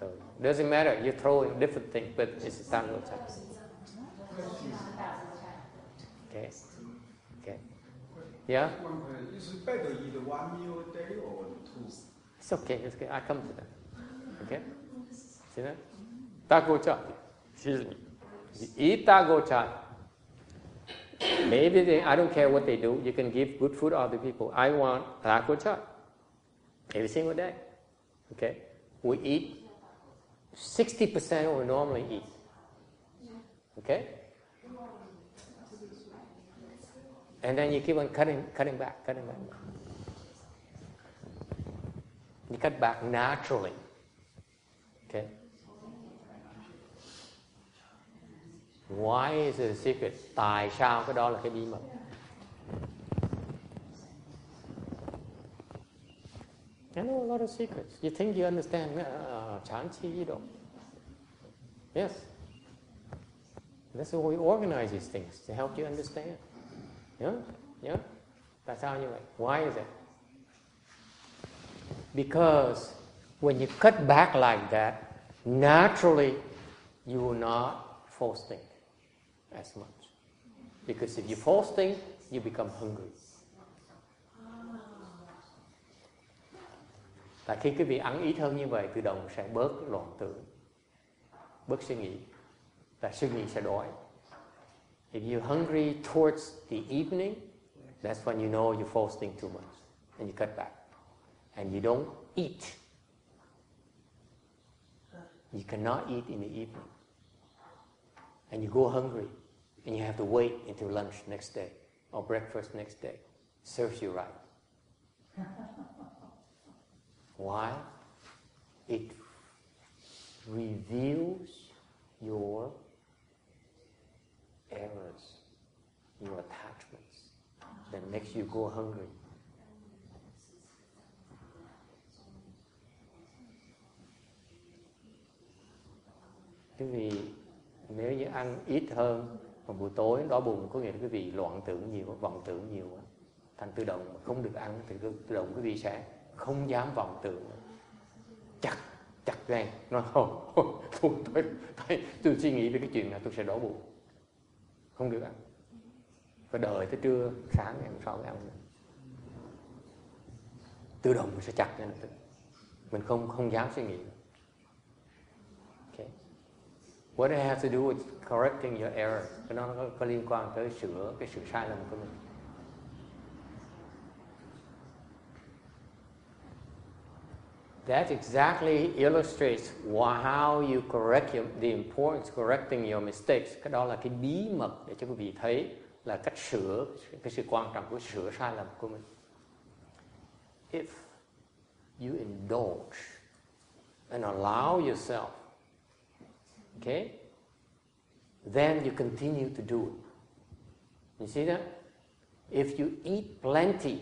It doesn't matter. You throw in different things, but it's tango cha. Okay. Okay. Yeah. Is it better eat one meal a day or two? It's okay. It's okay. I come to that. Okay. See that? Taco cha. Excuse me. Eat taco cha. Maybe they, I don't care what they do. You can give good food to other people. I want taco cha every single day. Okay. We eat 60% what we normally eat. Okay. And then you keep on cutting, cutting back, cutting back. You cut back naturally. Okay. Why is it a secret? Tại sao cái đó là cái bí mật? I know a lot of secrets. You think you understand? Uh, Chanchi, you don't. Yes. That's how we organize these things to help you understand. Yeah? Yeah? That's how you vậy? Why is it? Because when you cut back like that, naturally you will not force think as much. Because if you force think, you become hungry. Là khi quý vị ăn ít hơn như vậy, tự động sẽ bớt loạn tưởng, bớt suy nghĩ. Và suy nghĩ sẽ đói. If you're hungry towards the evening, that's when you know you're fasting too much. And you cut back. And you don't eat. You cannot eat in the evening. And you go hungry. And you have to wait until lunch next day or breakfast next day. Serves you right. Why? It reveals your errors, your attachments, that makes you go hungry. Quý vị nếu như ăn ít hơn vào buổi tối đói bụng có nghĩa là quý vị loạn tưởng nhiều, vọng tưởng nhiều. Thành tự động mà không được ăn thì tự động quý vị sẽ không dám vọng tưởng. Chặt, chặt gan. Nói không, tôi, tôi, tôi, tôi suy nghĩ về cái chuyện là tôi sẽ đổ bụng. Không được ăn. phải đợi tới trưa sáng ngày hôm sau mới ăn tự động mình sẽ chặt ngay lập tức mình không không dám suy nghĩ okay. what it has to do with correcting your error cái nó có, có liên quan tới sửa cái sự sai lầm của mình That exactly illustrates how you correct your, the importance correcting your mistakes. Cái đó là cái bí mật để cho quý vị thấy là cách sửa cái sự quan trọng của sửa sai lầm của mình. If you indulge and allow yourself, okay, then you continue to do it. You see that? If you eat plenty,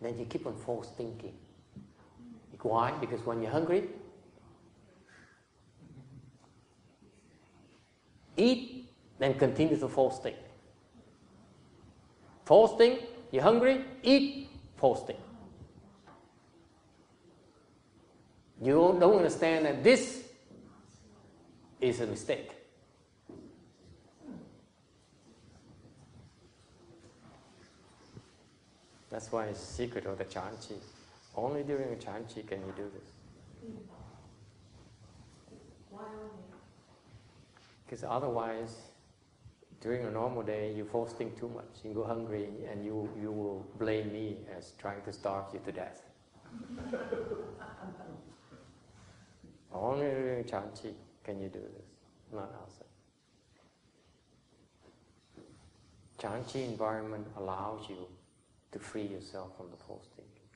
then you keep on false thinking. Why? Because when you're hungry, eat, then continue to think. False you're hungry, eat, fasting. You don't understand that this is a mistake. That's why it's the secret of the Chanchi. Only during a Chanchi can you do this. Why only? Because otherwise, during a normal day, you fasting too much, you go hungry, and you, you will blame me as trying to starve you to death. Only during Chanchi can you do this, not outside. Chanchi environment allows you to free yourself from the false.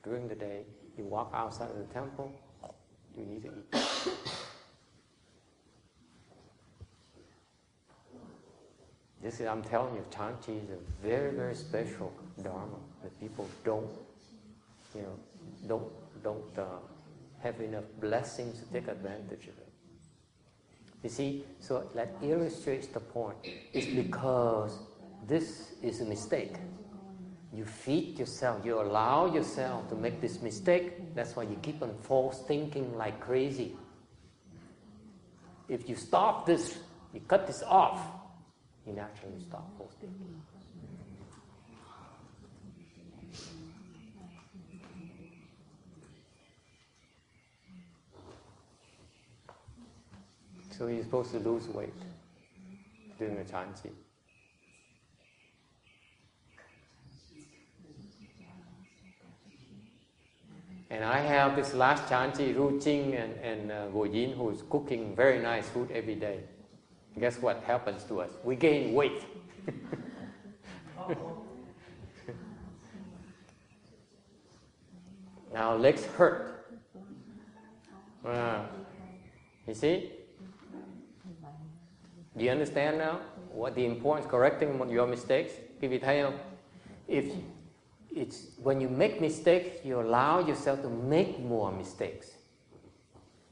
During the day, you walk outside of the temple, you need to eat. This is, I'm telling you, Chanchi is a very, very special dharma that people don't, you know, don't, don't uh, have enough blessings to take advantage of it. You see, so that illustrates the point. It's because this is a mistake. You feed yourself, you allow yourself to make this mistake. That's why you keep on false thinking like crazy. If you stop this, you cut this off, you naturally stop false thinking. So you're supposed to lose weight during the chanchi. And I have this last chanchi, Ru Ching and, and uh, Yin, who's cooking very nice food every day. Guess what happens to us? We gain weight. now legs hurt. Uh, you see? Do you understand now what the importance correcting your mistakes? Quý vị thấy? If it's when you make mistakes, you allow yourself to make more mistakes.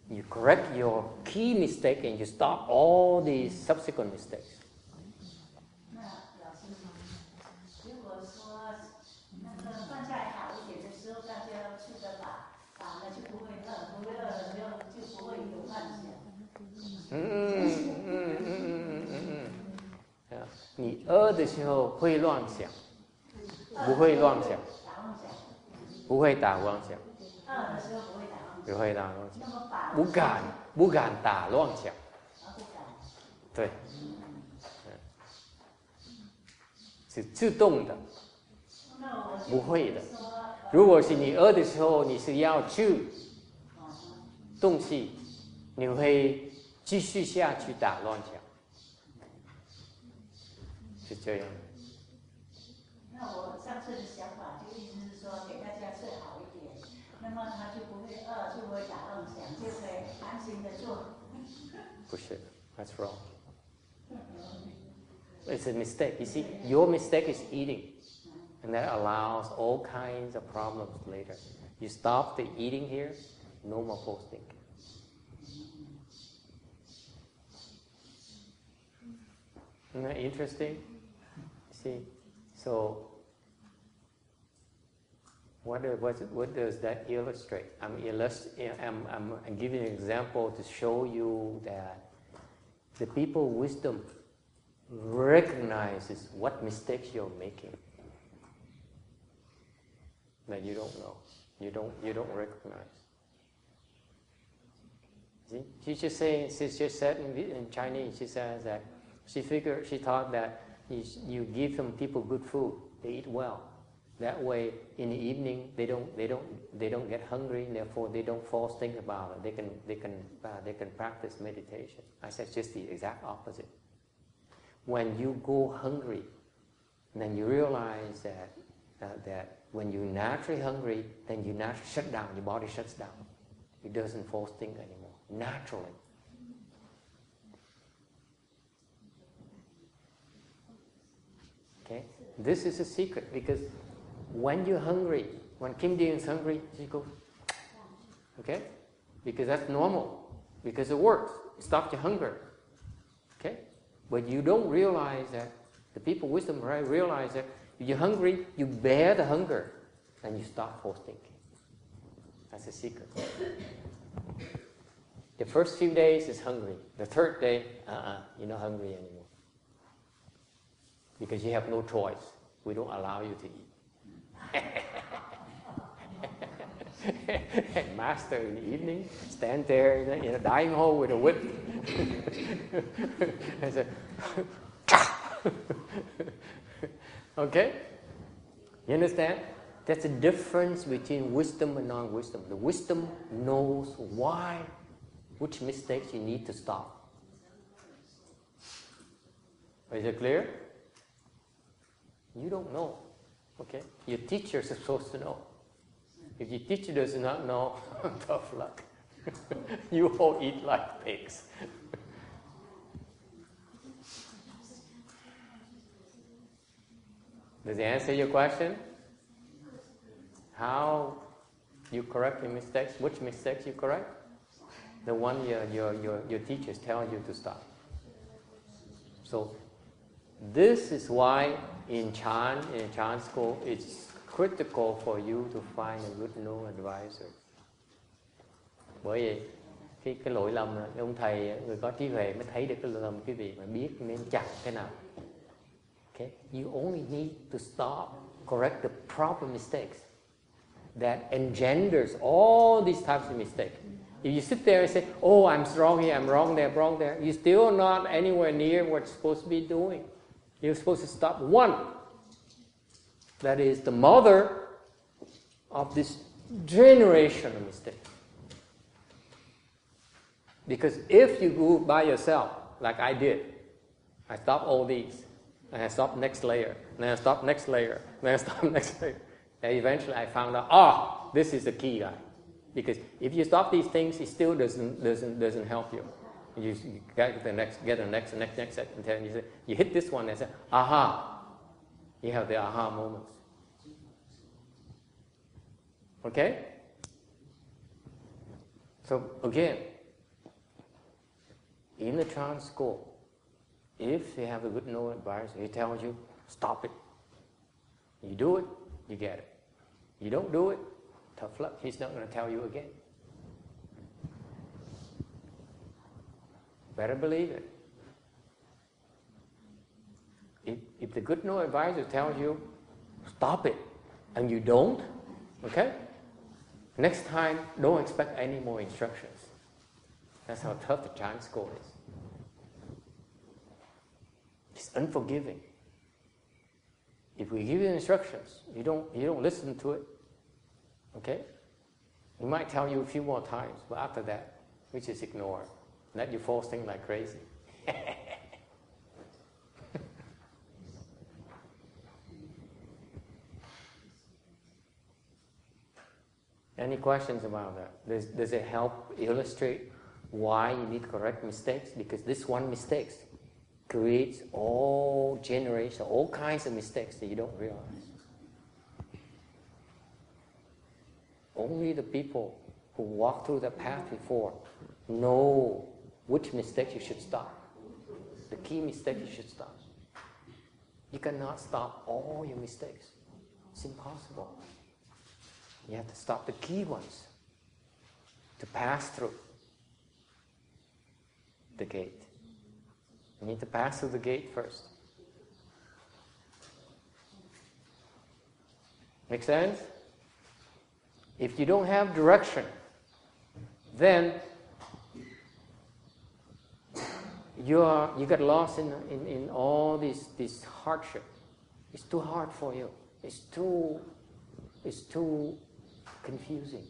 You correct your key mistake and you stop all the subsequent mistakes. 那老师，如果说那个饭菜好一点的时候，大家吃得饱，饱了就不会饿，不会饿了就就不会有幻想。嗯嗯嗯嗯嗯嗯嗯。啊，你饿的时候会乱想， 不会乱想，不会打妄想，不会打妄想，不，敢不敢打乱想，对，是自动的，不会的。如果是你饿的时候，你是要去动气，你会继续下去打乱想，是这样。那我上次的想法就意思是说，给大家吃好一点，那么他就不会饿，就不会打妄想，就可以安心的做。不是，That's wrong. It's a mistake. You see, your mistake is eating, and that allows all kinds of problems later. You stop the eating here, no more false thinking. Isn't that interesting? See, so what, what, what does that illustrate? I'm, illust- I'm, I'm, giving an example to show you that the people wisdom recognizes what mistakes you're making that you don't know, you don't, you don't recognize. See, she just saying, she just said in, in Chinese, she says that she figured, she thought that you, you give some people good food, they eat well. That way, in the evening, they don't, they don't, they don't get hungry, therefore they don't force think about it. They can, they can, uh, they can practice meditation. I said just the exact opposite. When you go hungry, then you realize that, uh, that when you're naturally hungry, then you naturally shut down, your body shuts down. It doesn't force think anymore, naturally. Okay? This is a secret because when you're hungry, when Kim Dean is hungry, she goes, okay? Because that's normal, because it works. It stops your hunger. Okay? But you don't realize that, the people wisdom right realize that if you're hungry, you bear the hunger and you stop thinking. That's a secret. The first few days is hungry. The third day, uh-uh, you're not hungry anymore. Because you have no choice. We don't allow you to eat. master in the evening stand there in a, in a dining hall with a whip and say, okay? You understand? That's the difference between wisdom and non-wisdom. The wisdom knows why, which mistakes you need to stop. Is it clear? You don't know. Okay? Your teacher is supposed to know. If your teacher does not know, tough luck. you all eat like pigs. Does it answer your question? How you correct your mistakes? Which mistakes you correct? The one your, your, your, your teachers tell you to stop. So this is why in Chan, in Chan school, it's critical for you to find a good no advisor. Bởi vì khi cái lỗi lầm là ông thầy người có trí huệ mới thấy được cái lỗi lầm quý vị mà biết nên chặt thế nào. Okay, you only need to stop, correct the proper mistakes that engenders all these types of mistakes. If you sit there and say, "Oh, I'm wrong here, I'm wrong there, wrong there," you're still not anywhere near what you're supposed to be doing. You're supposed to stop one. That is the mother of this generation of mistakes. Because if you go by yourself, like I did, I stopped all these, and I stopped next layer, and then I stopped next layer, then I stopped next layer. And eventually I found out, oh, this is the key guy. Because if you stop these things, it still doesn't, doesn't, doesn't help you. You, you get the next, get the next, the next, next, and you say, you hit this one and say, aha. You have the aha moments. Okay? So again, in the Chan school, if you have a good no advisor, he tells you, stop it. You do it, you get it. You don't do it, tough luck. He's not going to tell you again. Better believe it. If, if the good no advisor tells you, stop it, and you don't, okay? Next time, don't expect any more instructions. That's how tough the Chan school is. It's unforgiving. If we give you instructions, you don't, you don't listen to it, okay? We might tell you a few more times, but after that, we just ignore Let you things like crazy. Any questions about that? Does, does it help illustrate why you need to correct mistakes? Because this one mistake creates all generations, all kinds of mistakes that you don't realize. Only the people who walk through the path before know which mistakes you should stop. The key mistake you should stop. You cannot stop all your mistakes. It's impossible. You have to stop the key ones to pass through the gate. You need to pass through the gate first. Make sense? If you don't have direction, then you are you get lost in, in, in all this this hardship. It's too hard for you. It's too it's too confusing.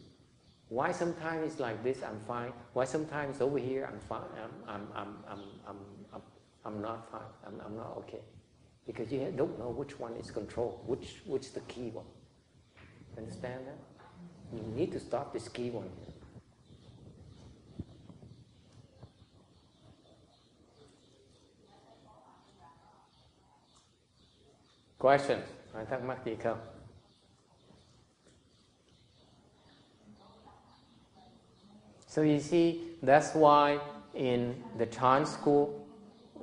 Why sometimes it's like this, I'm fine. Why sometimes over here, I'm fine. I'm, I'm, I'm, I'm, I'm, I'm, I'm not fine. I'm, I'm not okay. Because you don't know which one is control, which, which the key one. Understand that? You need to stop this key one. Questions? Ai thắc mắc gì không? So you see, that's why in the Chan school,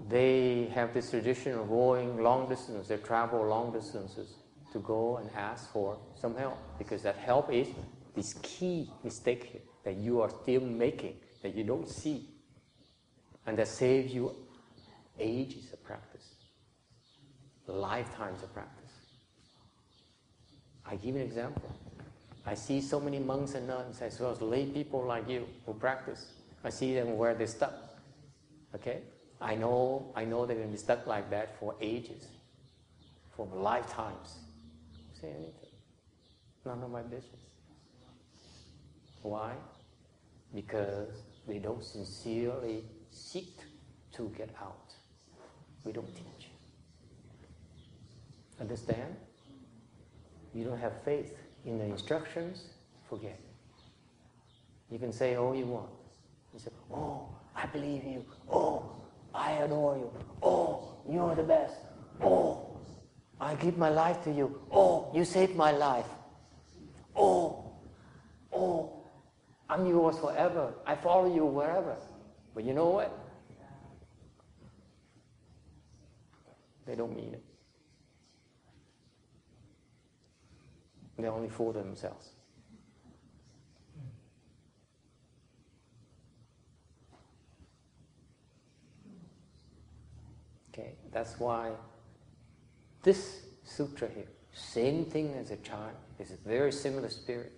they have this tradition of going long distance. They travel long distances to go and ask for some help because that help is this key mistake here that you are still making that you don't see, and that saves you ages of practice, lifetimes of practice. I give you an example. I see so many monks and nuns as well as lay people like you who practice. I see them where they're stuck. Okay? I know I know they're gonna be stuck like that for ages, for lifetimes. Say anything. None of my business. Why? Because they don't sincerely seek to get out. We don't teach. Understand? You don't have faith in the instructions, forget. You can say all you want. You say, Oh, I believe you. Oh, I adore you. Oh, you're the best. Oh, I give my life to you. Oh, you saved my life. Oh, oh, I'm yours forever. I follow you wherever. But you know what? They don't mean it. They only fool themselves. Okay, that's why this sutra here, same thing as a child, is a very similar spirit.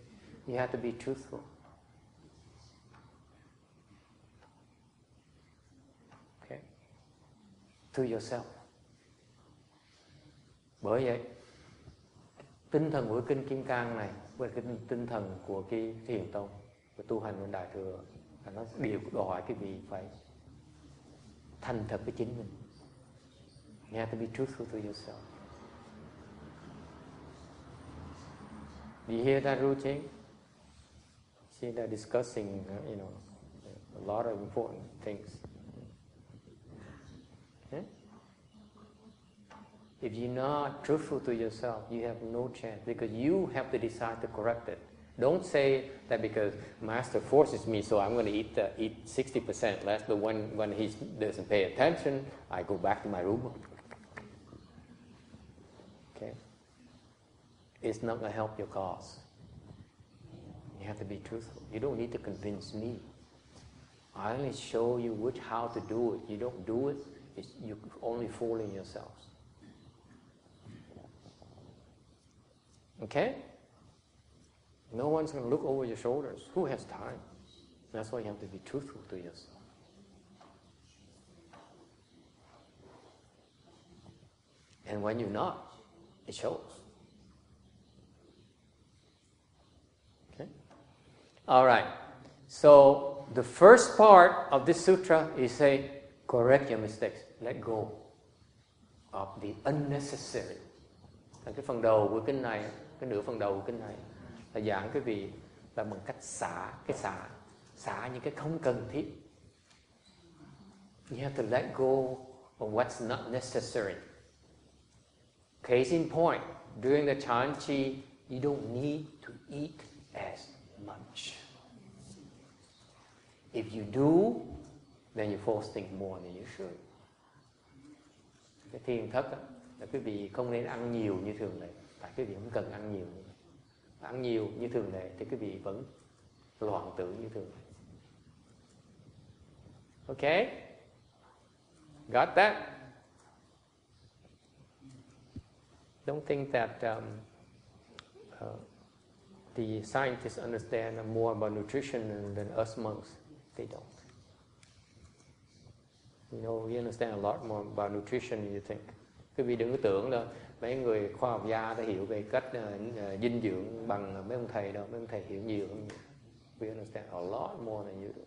You have to be truthful. Okay? To yourself. Bởi vậy, tinh thần của kinh Kim Cang này và cái tinh thần của cái thiền tông của tu hành của đại thừa là nó đều đòi hỏi cái vị phải thành thật với chính mình. You have to be truthful to yourself. Do you hear that routine? See, they're discussing, you know, a lot of important things. Okay? If you're not truthful to yourself, you have no chance because you have to decide to correct it. Don't say that because master forces me, so I'm going to eat uh, eat 60% less. But when, when he doesn't pay attention, I go back to my room. Okay? It's not going to help your cause. You have to be truthful. You don't need to convince me. I only show you which how to do it. You don't do it, you're only fooling yourselves. Okay? No one's going to look over your shoulders. Who has time? That's why you have to be truthful to yourself. And when you're not, it shows. Okay? All right. So the first part of this sutra is say, correct your mistakes. Let go of the unnecessary. Là cái phần đầu của kinh này, cái nửa phần đầu kinh này là giảng cái vị là bằng cách xả cái xả xả những cái không cần thiết. You have to let go of what's not necessary. Case in point, during the Chan Chi, you don't need to eat as much. If you do, then you fasting more than you should. Cái thiền thất đó, là quý vị không nên ăn nhiều như thường lệ. Quý vị không cần ăn nhiều. Ăn nhiều như thường lệ thì quý vị vẫn loạn tưởng như thường lệ. Got that? Don't think that um, uh, the scientists understand more about nutrition than us monks. They don't. You know, we understand a lot more about nutrition than you think. Quý vị đừng có tưởng là mấy người khoa học gia đã hiểu về cách uh, dinh dưỡng bằng mấy ông thầy đâu. Mấy ông thầy hiểu nhiều hơn. We understand a lot more than you do.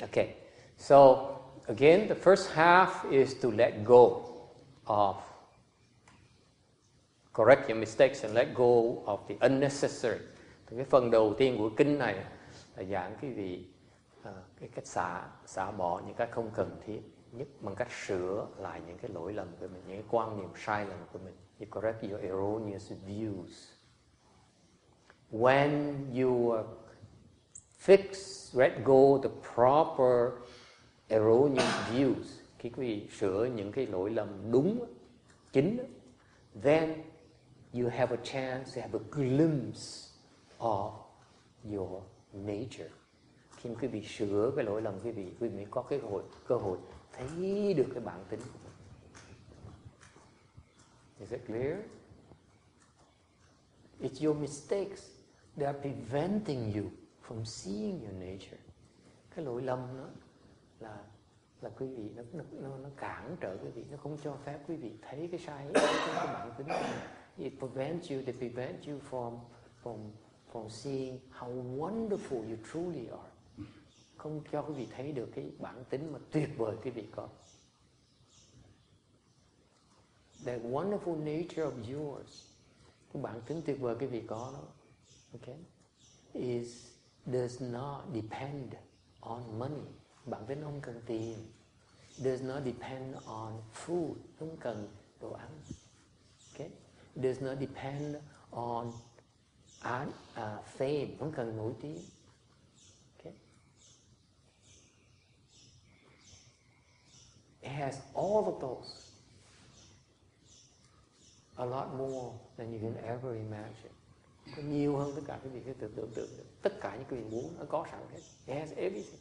Okay, so again, the first half is to let go of correct your mistakes and let go of the unnecessary. Thì cái phần đầu tiên của kinh này là giảng cái gì, à, cái cách xả xả bỏ những cái không cần thiết nhất bằng cách sửa lại những cái lỗi lầm của mình, những cái quan niệm sai lầm của mình. You correct your erroneous views. When you uh, fix, let go the proper erroneous views, khi quý vị sửa những cái lỗi lầm đúng, chính, then you have a chance to have a glimpse of your nature. Khi quý vị sửa cái lỗi lầm quý vị, quý vị mới có cái hội, cơ hội thấy được cái bản tính của mình. Is it clear? It's your mistakes that are preventing you from seeing your nature. Cái lỗi lầm đó là là quý vị nó nó nó cản trở quý vị, nó không cho phép quý vị thấy cái sai cái, cái bản tính. It prevents you, they prevent you from from from seeing how wonderful you truly are. Không cho quý vị thấy được cái bản tính mà tuyệt vời quý vị có. The wonderful nature of yours, cái bản tính tuyệt vời quý vị có đó, okay, is does not depend on money. Bản tính không cần tiền. Does not depend on food, không cần đồ ăn. Okay? Does not depend on art, uh, fame, không cần nổi tiếng. Okay? It has all of those. A lot more than you can ever imagine. Có nhiều hơn tất cả quý vị có tưởng tượng được. Tất cả những quý vị muốn nó có sẵn hết. It has everything.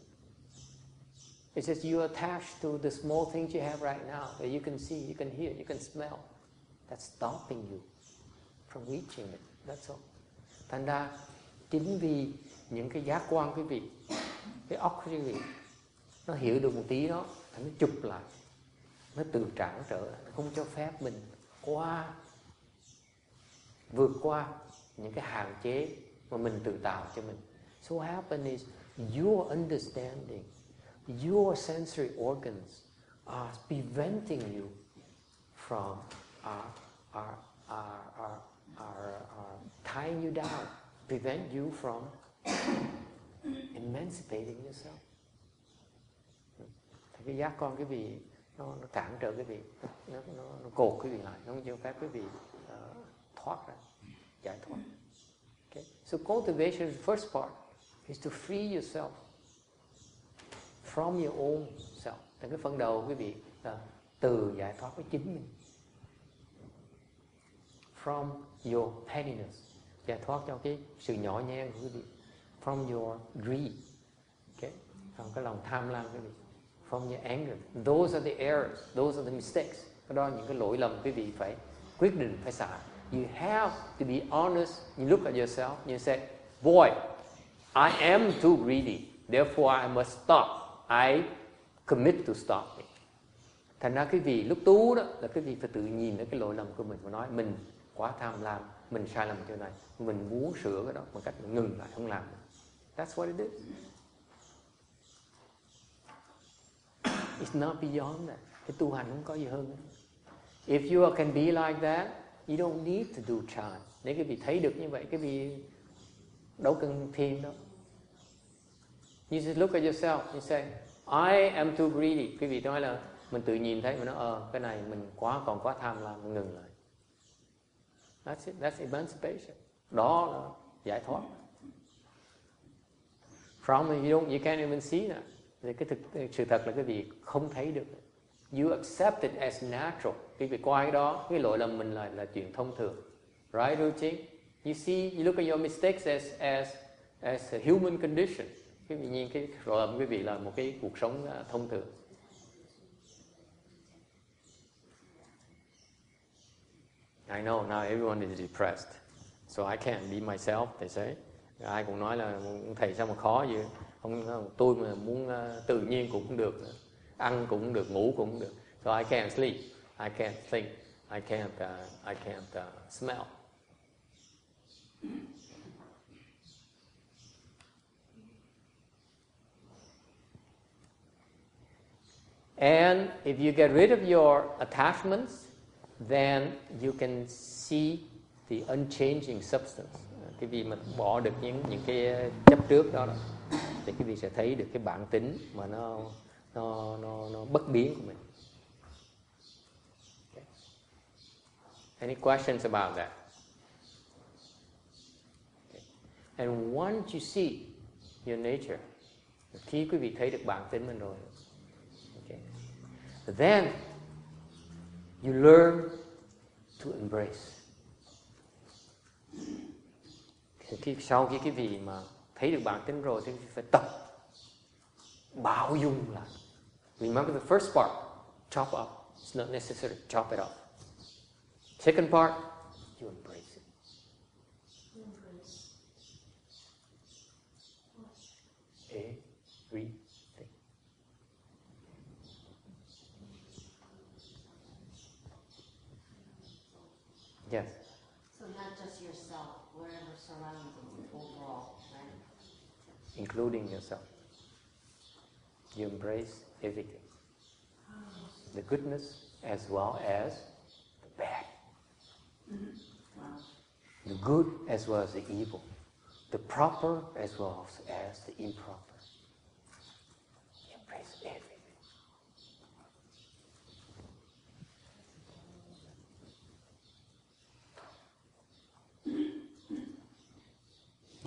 It's just you attached to the small things you have right now that you can see, you can hear, you can smell. That's stopping you from reaching it. That's all. Thành ra chính vì những cái giác quan quý vị, cái óc quý vị, nó hiểu được một tí đó, nó chụp lại, nó tự trản trở không cho phép mình qua, vượt qua những cái hạn chế mà mình tự tạo cho mình. So what happens is your understanding, your sensory organs are preventing you from are, are, are, are, are, are tying you down, prevent you from emancipating yourself. Thì cái giác con cái vị nó, nó cản trở cái vị, nó, nó, nó cột cái vị lại, nó không cho phép cái vị uh, ờ, thoát ra, giải thoát. Okay? So cultivation, first part, is to free yourself from your own self. Thì cái phần đầu quý vị là từ giải thoát với chính mình. From your pettiness, giải thoát cho cái sự nhỏ nhen của quý vị. From your greed, okay? còn cái lòng tham lam quý vị. From your anger. Those are the errors, those are the mistakes. Cái đó là những cái lỗi lầm quý vị phải quyết định phải xả. You have to be honest. You look at yourself you say, boy, I am too greedy. Therefore I must stop. I commit to stop it. Thành ra cái vị lúc tú đó là cái vị phải tự nhìn ở cái lỗi lầm của mình và nói mình quá tham lam, mình sai lầm chỗ này, mình muốn sửa cái đó bằng cách mình ngừng lại không làm. That's what it is. It's not beyond that. Cái tu hành không có gì hơn. If you can be like that, you don't need to do chan. Nếu cái vị thấy được như vậy, cái vị đâu cần thiền đâu. You just look at yourself, you say, I am too greedy. Quý vị nói là mình tự nhìn thấy, mình nói, ờ, cái này mình quá còn quá tham lam, mình ngừng lại. That's it, that's emancipation. Đó là giải thoát. From you don't, you can't even see that. Thì cái thực sự thật là cái việc không thấy được. You accept it as natural. cái việc coi đó, cái lỗi lầm mình là là chuyện thông thường. Right, routine? You see, you look at your mistakes as as as a human condition. quý vị nhìn cái lỗi lầm quý vị là một cái cuộc sống à, thông thường I know now everyone is depressed so I can't be myself they say ai cũng nói là thầy sao mà khó vậy không tôi mà muốn uh, tự nhiên cũng được ăn cũng được ngủ cũng được. So I can't sleep I can't think I can't uh, I can't uh, smell. And if you get rid of your attachments, then you can see the unchanging substance. Cái vì mà bỏ được những những cái chấp trước đó, đó thì quý vị sẽ thấy được cái bản tính mà nó nó nó nó bất biến của mình. Okay. Any questions about that? Okay. And once you see your nature, khi quý vị thấy được bản tính mình rồi, then you learn to embrace. Thì khi, sau khi cái vị mà thấy được bản tính rồi thì phải tập bao dung là Remember the first part, chop up. It's not necessary, chop it up. Second part, yourself, whatever surrounds you overall, right? Including yourself. You embrace everything. The goodness as well as the bad. Mm-hmm. The good as well as the evil. The proper as well as the improper. Embrace everything.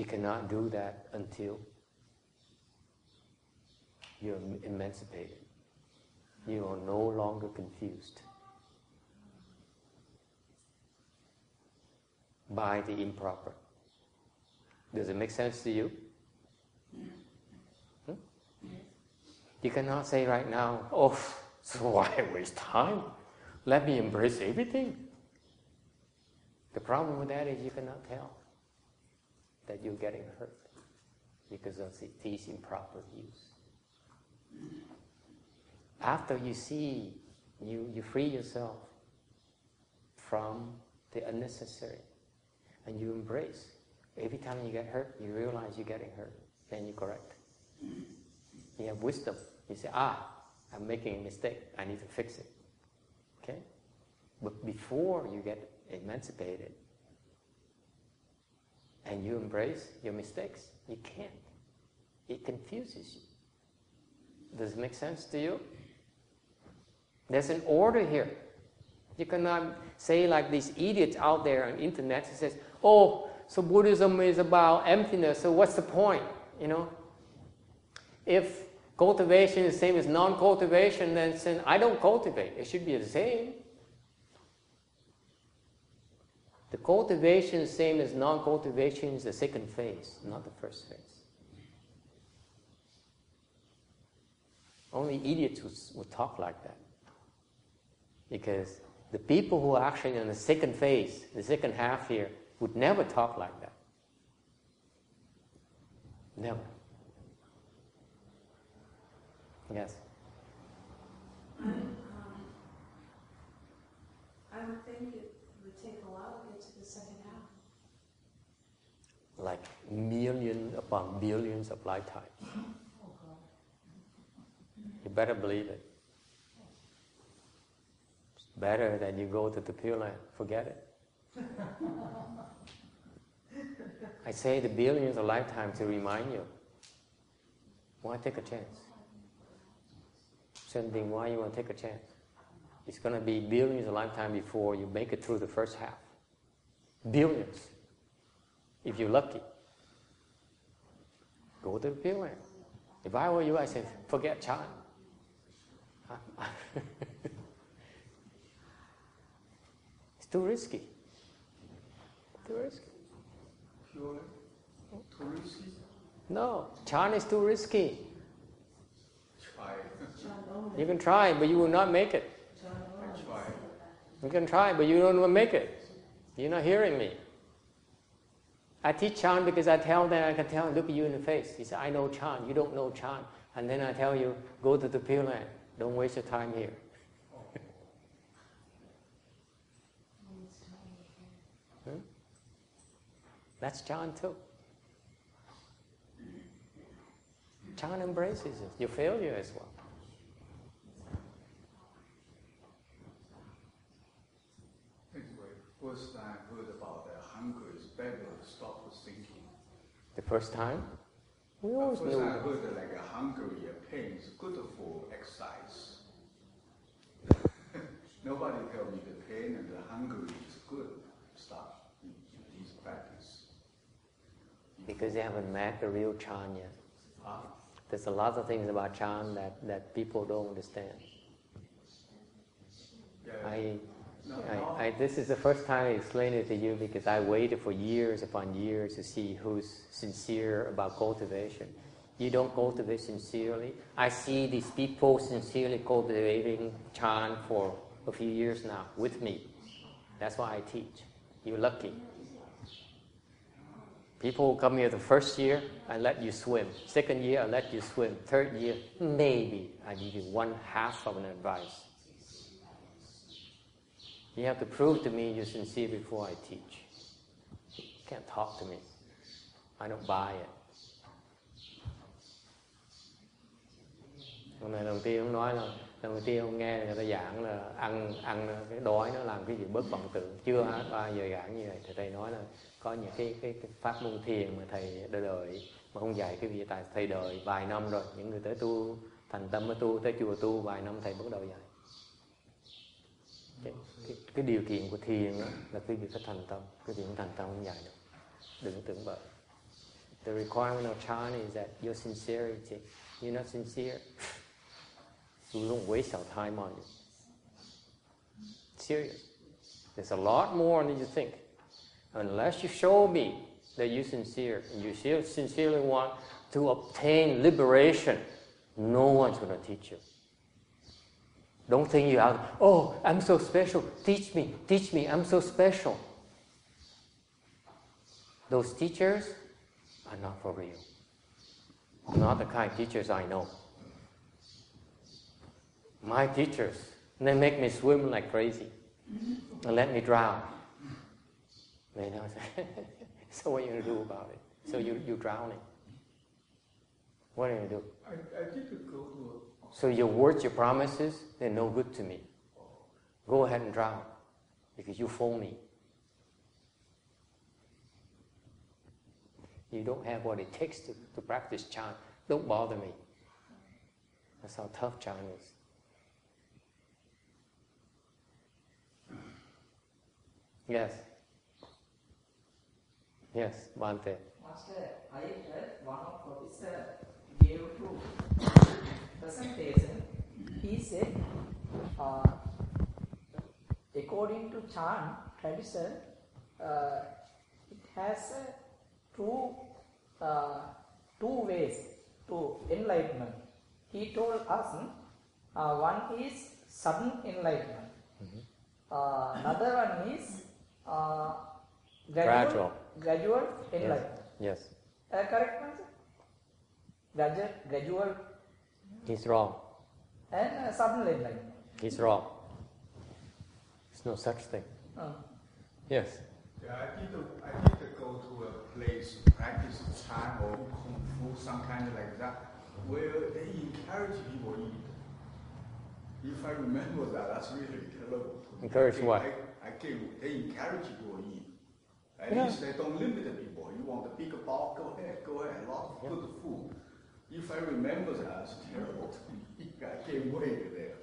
You cannot do that until you're emancipated. You are no longer confused by the improper. Does it make sense to you? Hmm? You cannot say right now, oh, so why waste time? Let me embrace everything. The problem with that is you cannot tell that you're getting hurt because of these improper views. After you see, you, you free yourself from the unnecessary and you embrace. Every time you get hurt, you realize you're getting hurt, then you correct. You have wisdom. You say, ah, I'm making a mistake. I need to fix it. Okay? But before you get emancipated, and you embrace your mistakes. You can't. It confuses you. Does it make sense to you? There's an order here. You cannot say like these idiots out there on internet who says, oh, so Buddhism is about emptiness, so what's the point? You know? If cultivation is the same as non-cultivation, then I don't cultivate. It should be the same. The cultivation same as non-cultivation is the second phase, not the first phase. Only idiots would, talk like that. Because the people who are actually in the second phase, the second half here, would never talk like that. Never. Yes. Um, I would think it would take a while to get to the second half. Like millions upon billions of lifetimes. You better believe it. It's better than you go to the Pure Land. Forget it. I say the billions of lifetimes to remind you. Why take a chance? Same thing, why you want to take a chance? It's going to be billions of lifetime before you make it through the first half. Billions. If you're lucky. Go to the Pure Land. If I were you, I say, forget child. it's too risky. Too risky. Pure, too risky. No, Chan is too risky. Try. You can try, but you will not make it. You can try, but you don't make it. You're not hearing me. I teach Chan because I tell them, I can tell, look you in the face. He said, I know Chan, you don't know Chan. And then I tell you, go to the Pure Land. Don't waste your time here. Hmm? That's Chan too. Chan embraces it, your failure as well. First time I heard about the hunger is better to stop thinking. The first time, we always knew. I heard that like a hungry a pain is good for exercise. Nobody tell me the pain and the hungry is good stuff in, in this practice. Because they haven't met the real Chan yet. Ah, There's a lot of things about Chan that, that people don't understand. yeah. I. I, I, this is the first time I explain it to you because I waited for years upon years to see who's sincere about cultivation. You don't cultivate sincerely. I see these people sincerely cultivating Chan for a few years now with me. That's why I teach. You're lucky. People come here the first year, I let you swim. Second year, I let you swim. Third year, maybe I give you one half of an advice. You have to prove to me you're sincere before I teach. You can't talk to me. I don't buy it. Hôm nay đầu tiên ông nói là đầu tiên ông nghe người ta giảng là ăn ăn cái đói nó làm cái gì bất vọng tưởng chưa hết ba giờ giảng như vậy thì thầy nói là có những cái cái, cái pháp môn thiền mà thầy đã đợi mà không dạy cái gì tại thầy đợi vài năm rồi những người tới tu thành tâm mới tu tới chùa tu vài năm thầy bắt đầu dạy okay cái, cái điều kiện của thiền đó là khi bị phải thành tâm cái việc không thành tâm không dạy được đừng tưởng bậy the requirement of chan is that your sincerity you're not sincere. You don't waste our time on it serious. There's a lot more than you think. Unless you show me that you're sincere and you sincerely want to obtain liberation no one's going to teach you. Don't think you are, oh, I'm so special. Teach me, teach me, I'm so special. Those teachers are not for real. Not the kind of teachers I know. My teachers, they make me swim like crazy and let me drown. They know, so what are you going to do about it? So you, you're drowning. What are you going to do? I, I did go to So your words, your promises, they're no good to me. Go ahead and drown because you fool me. You don't have what it takes to, to practice Chan. Don't bother me. That's how tough Chan is. Yes. Yes, Bante. Master, I heard one of professor gave to presentation. He said, uh, according to Chan tradition, uh, it has uh, two uh, two ways to enlightenment. He told us uh, one is sudden enlightenment. Uh, another one is uh, Gradual. gradual enlightenment. Yes. Uh, correct? Gradual, gradual He's wrong. and uh, sudden enlightenment. He's wrong. There's no such thing. Uh, Yes. Yeah, I did, I did go to a place to practice Chan or Kung Fu, some kind of like that, where they encourage people to eat. If I remember that, that's really terrible. Encourage I, what? I, I came, they encourage people to eat. At Yeah. least they don't limit the people. You want a bigger bowl, go ahead, go ahead, a lot of Yeah. good food. If I remember that, it's terrible. I came way there.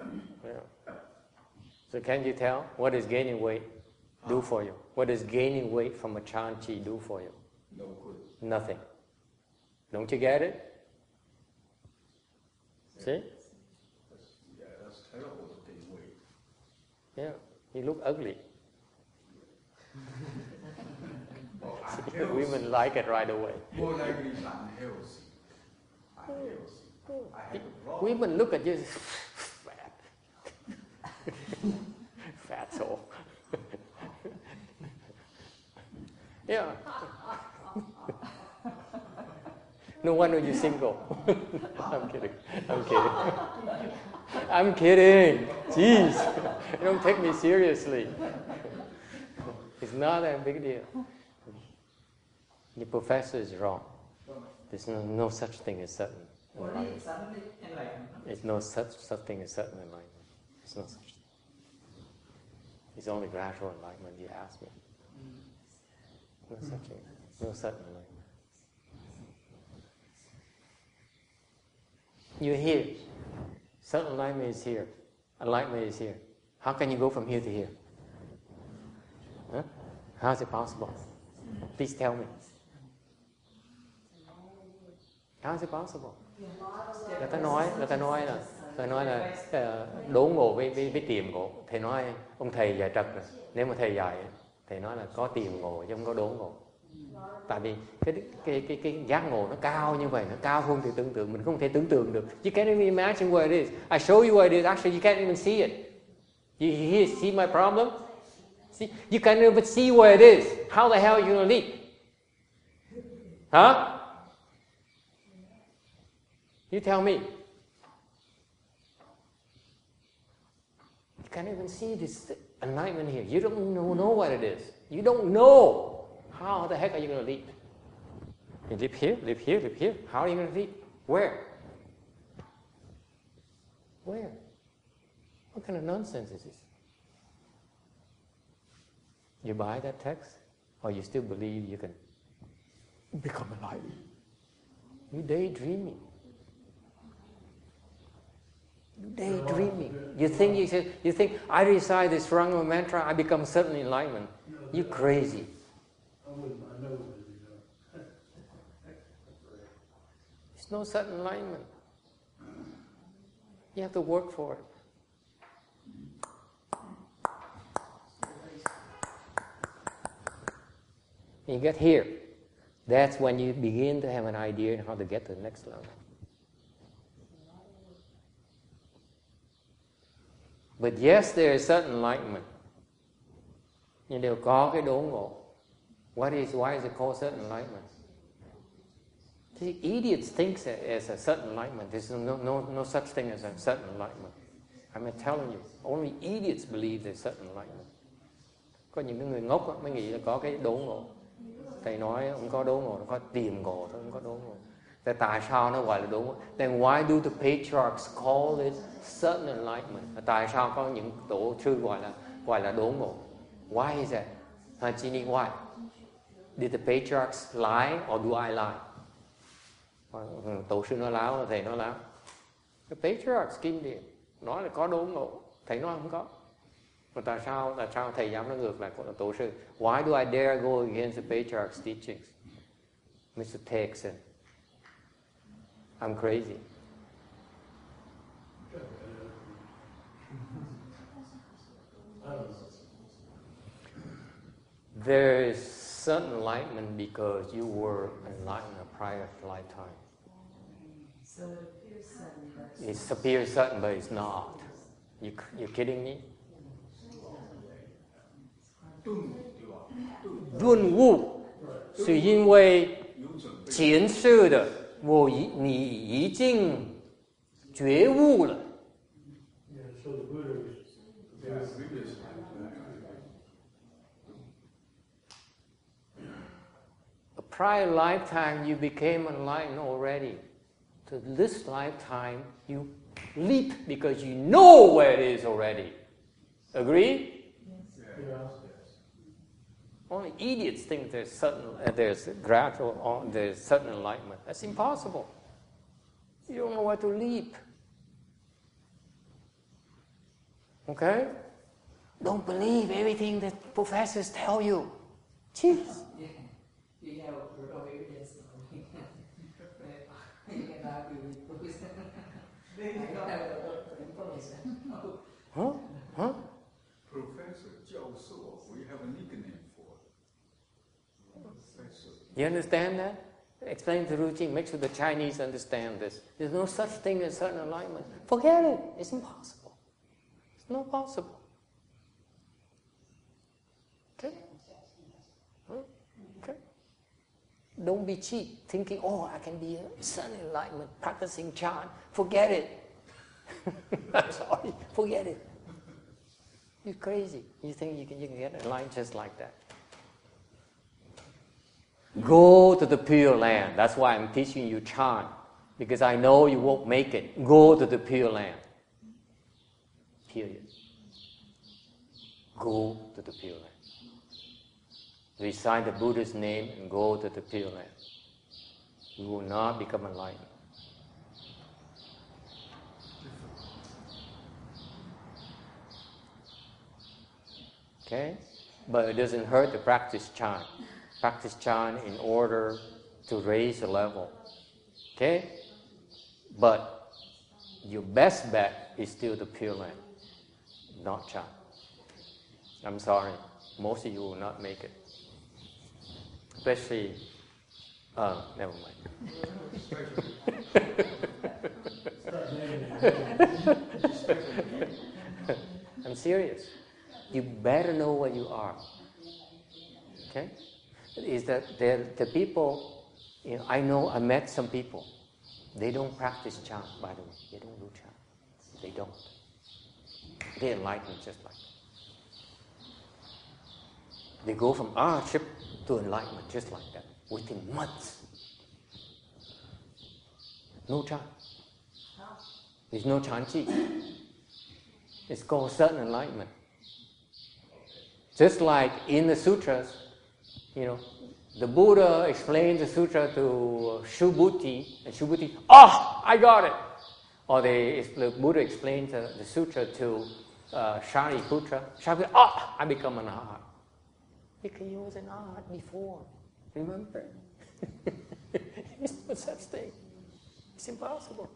Yeah. So can you tell what is gaining weight do for you? What does gaining weight from a Chan Chi do for you? no good. Nothing. Don't you get it? See? That's, yeah, that's terrible to gain weight. Yeah. You look ugly. I women like it right away. More likely it's unhealthy. Unhealthy. I have a problem. Women look at you, fat, fat soul. yeah. no wonder you're single. I'm kidding. I'm kidding. I'm kidding. Jeez, You don't take me seriously. It's not a big deal. The professor is wrong. There's no, no such thing as sudden enlightenment. enlightenment. There's no such, such thing as sudden enlightenment. There's no such thing. It's only gradual enlightenment, you ask me. No such thing. No sudden enlightenment. You're here. Certain enlightenment is here. Enlightenment is here. How can you go from here to here? Huh? How is it possible? Please tell me. How is it possible? người ta nói người ta nói là người ta nói là ờ, đố ngộ với với, với tìm ngộ thầy nói ông thầy dạy trật rồi. Nếu mà thầy dạy thầy nói là có tìm ngộ chứ không có đố ngộ. Tại vì cái cái cái cái giác ngộ nó cao như vậy nó cao hơn thì tưởng tượng mình không thể tưởng tượng được. You can't even imagine where it is. I show you where it is. Actually you can't even see it. You, you see my problem? See you can't even see where it is. How the hell are you gonna leap huh? You tell me. You can't even see this enlightenment here. You don't know, what it is. You don't know. How the heck are you going to leap? You leap here, leap here, leap here. How are you going to leap? Where? Where? What kind of nonsense is this? You buy that text, or you still believe you can become enlightened? You daydreaming. Daydreaming. You think you should, you think I recite this Rangma mantra, I become sudden enlightenment. You crazy. I wouldn't, I know what you know. There's no sudden enlightenment. You have to work for it. You get here. That's when you begin to have an idea on how to get to the next level. But yes, there is certain enlightenment. Nhưng đều có cái đố ngộ. What is, why is it called certain enlightenment? The idiots think that is a certain enlightenment. There's no, no, no such thing as a certain enlightenment. I'm telling you, only idiots believe there's certain enlightenment. Có những cái người ngốc mới nghĩ là có cái đố ngộ. Thầy nói không có đố ngộ, có tìm ngộ thôi, không có đố ngộ. Thế tại sao nó gọi là đố ngộ? Then why do the patriarchs call it certain enlightenment? Tại sao có những tổ sư gọi là gọi là đốn ngộ? Why is that? Hajini, why? Did the patriarchs lie or do I lie? Ờ, ừ, tổ sư nói láo, thầy nói láo. The patriarchs kinh điển nói là có đốn ngộ, thầy nói không có. Mà tại sao tại sao thầy dám nói ngược lại của tổ sư? Why do I dare go against the patriarchs' teachings? Mr. Texan, I'm crazy. There is sudden enlightenment because you were enlightened a prior lifetime. So it appears certain, but it's, appears certain, but it's not. You, you kidding me? Mm. 润物是因为前世的我已你已经觉悟了。Yeah, so prior lifetime you became enlightened already. To this lifetime you leap because you know where it is already. Agree? yeah, Only idiots think there's certain uh, there's gradual or there's sudden enlightenment. That's impossible. You don't know where to leap. Okay? Don't believe everything that professors tell you. Jeez. You have no evidence. you can argue with professor. I don't have the information. Huh? Huh? Professor, 教授 we have a nickname for. Professor. You understand that? Explain the routine, make sure the Chinese understand this. There's no such thing as certain alignment. Forget it. It's impossible. It's not possible. Okay? Hmm? Okay? Don't be cheap, thinking, oh, I can be a sun enlightenment, practicing Chan. Forget it. I'm sorry, forget it. You're crazy. You think you can, you can get enlightened just like that. Go to the Pure Land. That's why I'm teaching you Chan, because I know you won't make it. Go to the Pure Land. Period. Go to the Pure Land. Recite the Buddha's name and go to the Pure Land. You will not become enlightened. Okay? But it doesn't hurt to practice Chan practice Chan in order to raise the level. Okay? But your best bet is still the Pure Land, not Chan. I'm sorry, most of you will not make it. Especially, uh, never mind. I'm serious. You better know what you are. Okay? Is that the people, you know, I know, I met some people, they don't practice Chan, by the way. They don't do Chan. They don't. They enlighten just like. They go from ah, hardship to enlightenment just like that, within months. No Chan. There's no Chan chi. It's called sudden enlightenment. Just like in the sutras, you know, the Buddha explained the sutra to Subhuti, and Subhuti, oh, I got it. Or they, the Buddha explained the, the sutra to uh, Shariputra. Shariputra, oh, I become an arhat. Because he was an arhat before. Remember? There's no such thing. It's impossible.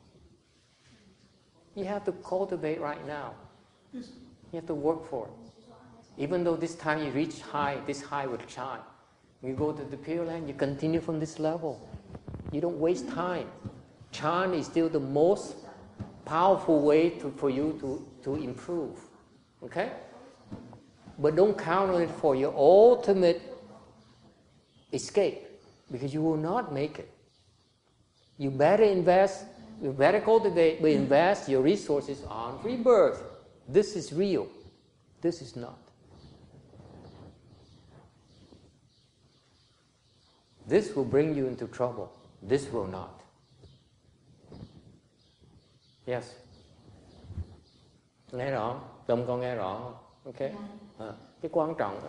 You have to cultivate right now. You have to work for it. Even though this time you reach high, this high will shine. You go to the Pure Land, you continue from this level. You don't waste time. Chan is still the most powerful way to, for you to, to improve. Okay? But don't count on it for your ultimate escape because you will not make it. You better invest, you better cultivate, but invest your resources on rebirth. This is real. This is not. This will bring you into trouble. This will not. Yes. Nghe rõ Tâm con nghe rõ không? Ok. À, cái quan trọng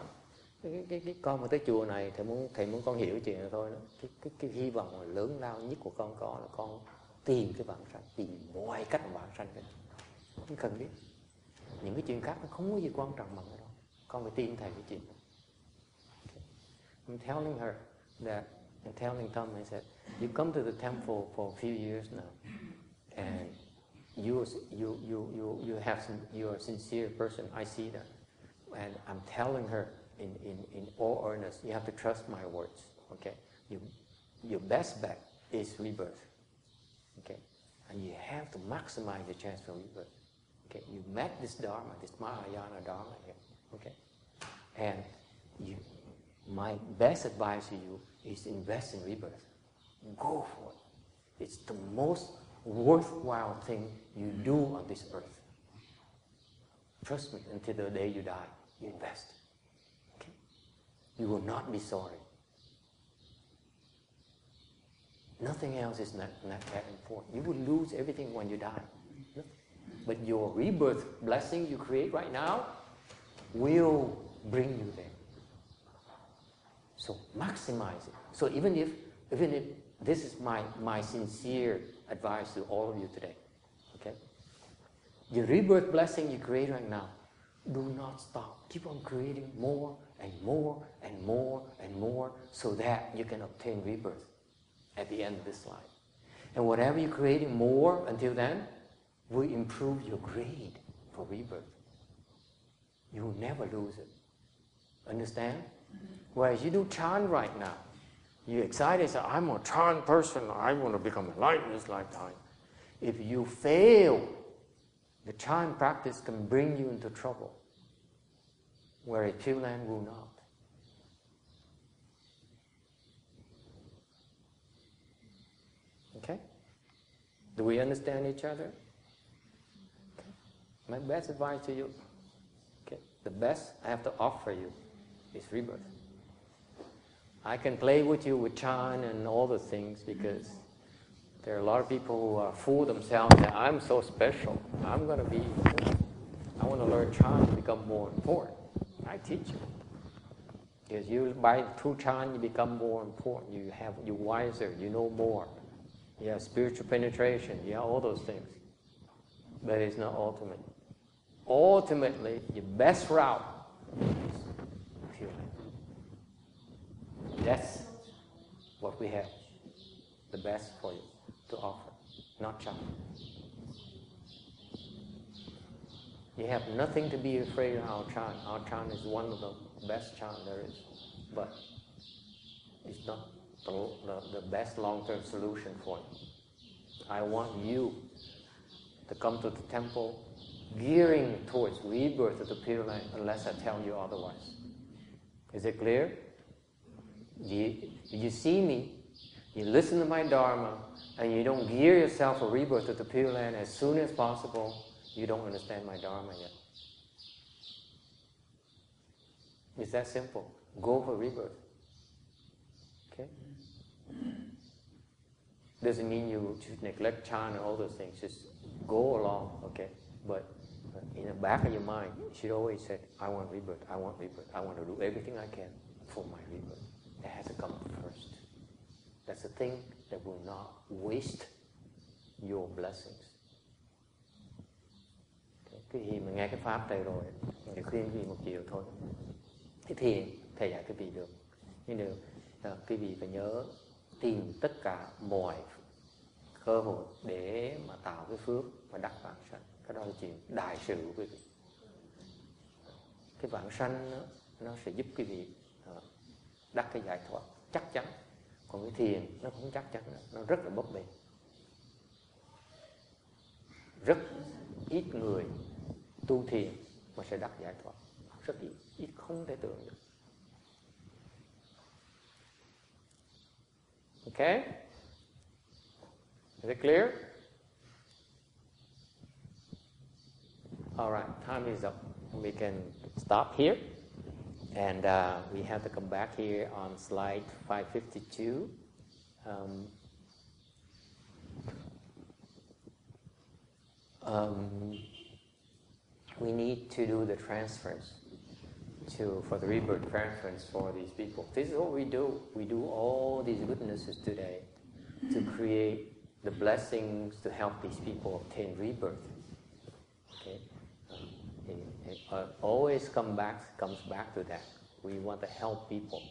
cái, cái, cái con mà tới chùa này thầy muốn thầy muốn con hiểu chuyện này thôi đó. Cái, cái, cái hy vọng lớn lao nhất của con có là con tìm cái bản sanh tìm mọi cách bản sanh cái không cần biết những cái chuyện khác nó không có gì quan trọng bằng cái đó con phải tin thầy cái chuyện đó. Okay. I'm telling her that telling Tom, I said, you come to the temple for a few years now, and you you you you you have some, you're a sincere person. I see that, and I'm telling her in, in, in all earnest, you have to trust my words. Okay, you, your best bet is rebirth. Okay, and you have to maximize the chance for rebirth. Okay, you met this dharma, this Mahayana dharma here. Okay, and you my best advice to you is invest in rebirth. Go for it. It's the most worthwhile thing you do on this earth. Trust me, until the day you die, you invest. Okay? You will not be sorry. Nothing else is not, not that important. You will lose everything when you die. But your rebirth blessing you create right now will bring you there. So maximize it. So even if, even if this is my, my sincere advice to all of you today, okay? The rebirth blessing you create right now, do not stop. Keep on creating more and more and more and more so that you can obtain rebirth at the end of this life. And whatever you're creating more until then will improve your grade for rebirth. You will never lose it. Understand? Whereas you do Chan right now, You excited, say, I'm a Chan person, I want to become enlightened this lifetime. If you fail, the Chan practice can bring you into trouble, where a Pure Land will not. Okay? Do we understand each other? Okay. My best advice to you, okay, the best I have to offer you is rebirth. I can play with you with Chan and all the things because there are a lot of people who are fool themselves that I'm so special. I'm going to be, I want to learn Chan to become more important. I teach you. Because you, by through Chan, you become more important. You have, you're wiser, you know more. You have spiritual penetration, you have all those things. But it's not ultimate. Ultimately, your best route is pure That's what we have. The best for you to offer, not Chan. You have nothing to be afraid of our Chan. Our Chan is one of the best Chan there is. But it's not the, the, the best long-term solution for you. I want you to come to the temple gearing towards rebirth of the Pure Land unless I tell you otherwise. Is it clear? You, you see me, you listen to my Dharma, and you don't gear yourself for rebirth of the Pure Land as soon as possible, you don't understand my Dharma yet. It's that simple. Go for rebirth. Okay? Doesn't mean you should neglect Chan and all those things. Just go along, okay? But in the back of your mind, you should always say, I want rebirth, I want rebirth, I want to do everything I can for my rebirth. That has to come first. That's the thing that will not waste your blessings. Cái gì mà nghe cái pháp này rồi, thì khuyên quý vị một chiều thôi. Thế thiền, thầy dạy quý vị được. Nhưng được, à, quý vị phải nhớ tìm tất cả mọi cơ hội để mà tạo cái phước và đắc vãng sanh cái đó là chuyện đại sự của quý vị cái vãng sanh nó, nó sẽ giúp quý vị đắc cái giải thoát chắc chắn còn cái thiền nó cũng chắc chắn nó rất là bấp bênh rất ít người tu thiền mà sẽ đắc giải thoát rất ít ít không thể tưởng được Okay? Is it clear? All right, time is up. We can stop here. And uh, we have to come back here on slide 552. Um, um, we need to do the transference to for the rebirth transference for these people. This is what we do. We do all these goodnesses today to create the blessings to help these people obtain rebirth. Okay, um, it, it, uh, always come back comes back to that. We want to help people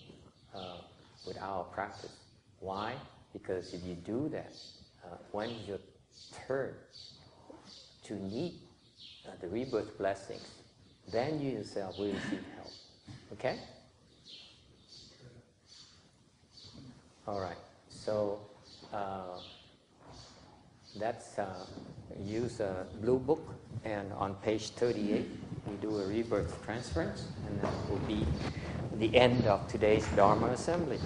uh, with our practice. Why? Because if you do that, uh, when you turn to need uh, the rebirth blessings, then you yourself will receive help. Okay? All right. So uh, that's uh, use a blue book, and on page 38 we do a rebirth transference, and that will be the end of today's Dharma assembly.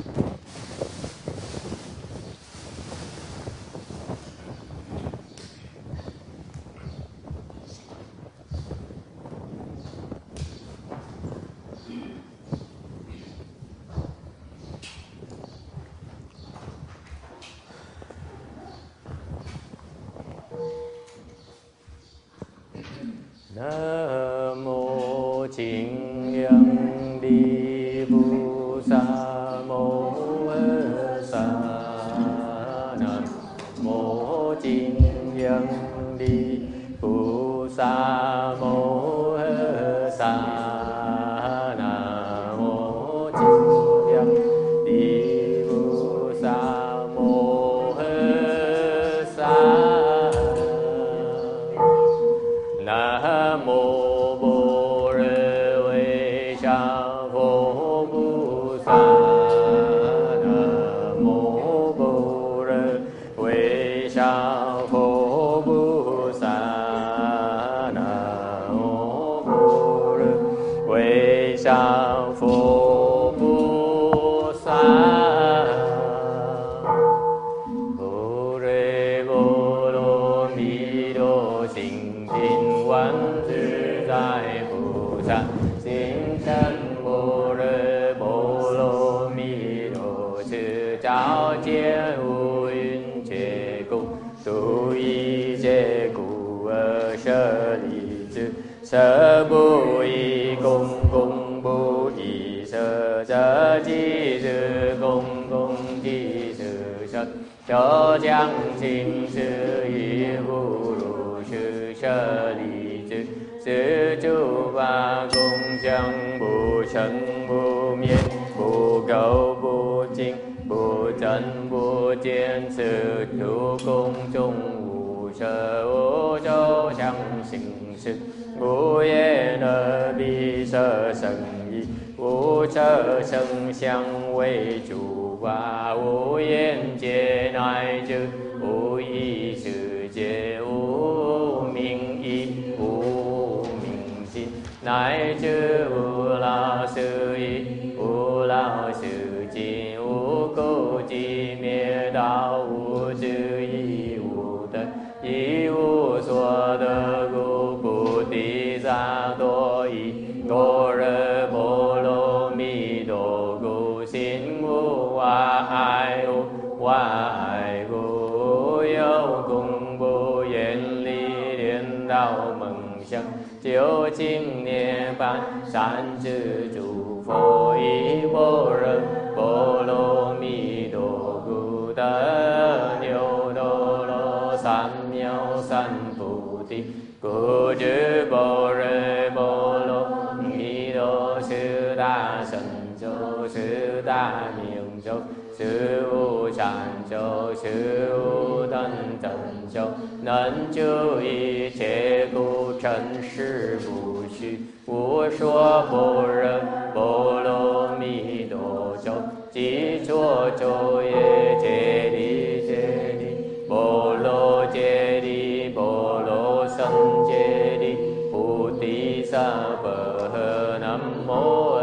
大明咒，是无上咒，是无等正咒，能救一切苦，真实不虚。无说般若波罗蜜多咒，即作咒也，揭谛揭谛，波罗揭谛，波罗僧揭谛，菩提萨婆诃，南无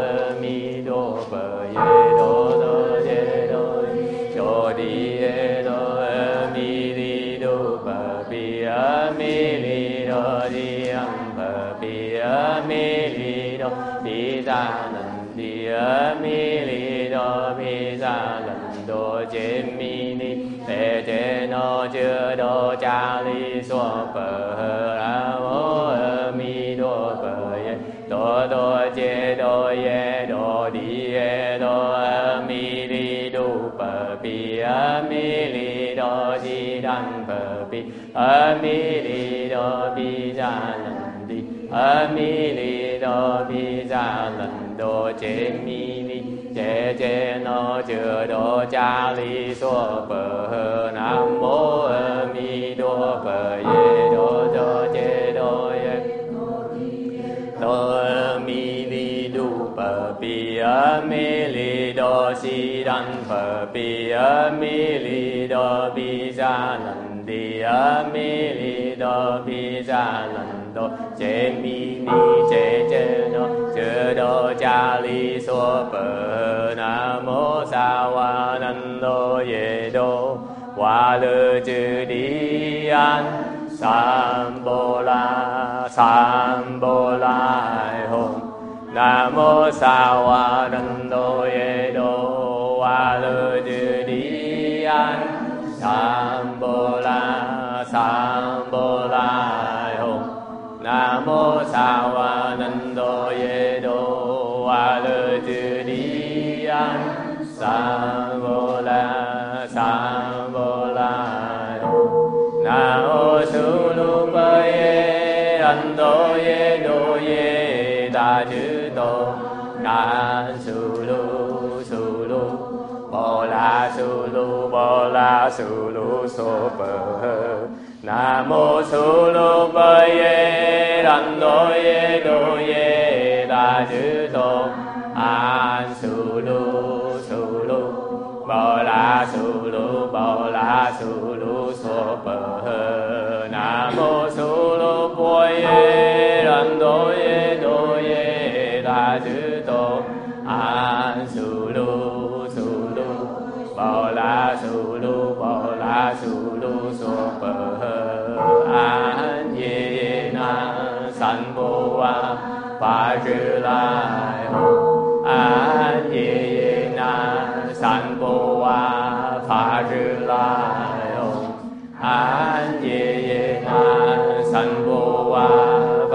阿弥利多毗萨能多揭弥尼贝揭那揭多迦利娑婆诃，南无阿弥陀佛耶，多多揭多耶多地耶多阿弥利多巴比阿弥利多地当巴比阿弥利多毗萨能地阿弥利多毗萨能 đô chế mi ni, chế chế no chư đô cha li so bờ hờ nam mô a mi đô bờ ye đô đô chế đô ye. Đô mi ni đu bờ bi a mi li đô si đan bờ bi a mi li đô bi gia nần đi a mi li đô bi gia nần. 能多揭弥尼揭揭那揭多迦利娑婆诃，南无萨瓦难多耶多瓦勒智利安。三波拉三波拉吽，南无萨瓦能多耶多瓦勒智利安。三波拉三波拉吽， nam mô sa wa nan do ye do a le tu di an sa vô la sa vô la do na o su lu pa ye an do ye do ye da chư do na su lu su lu bo la su lu bo la su lu so pa 南无苏卢婆耶，南哆耶哆耶达智多，阿苏卢苏卢，波拉苏卢波拉苏卢娑婆诃。南无苏卢婆耶，南哆耶哆耶达智多，阿苏卢苏卢，波拉苏卢波拉苏。 ปะ来ท安าโ那，三อะเย来น安สังปะวาป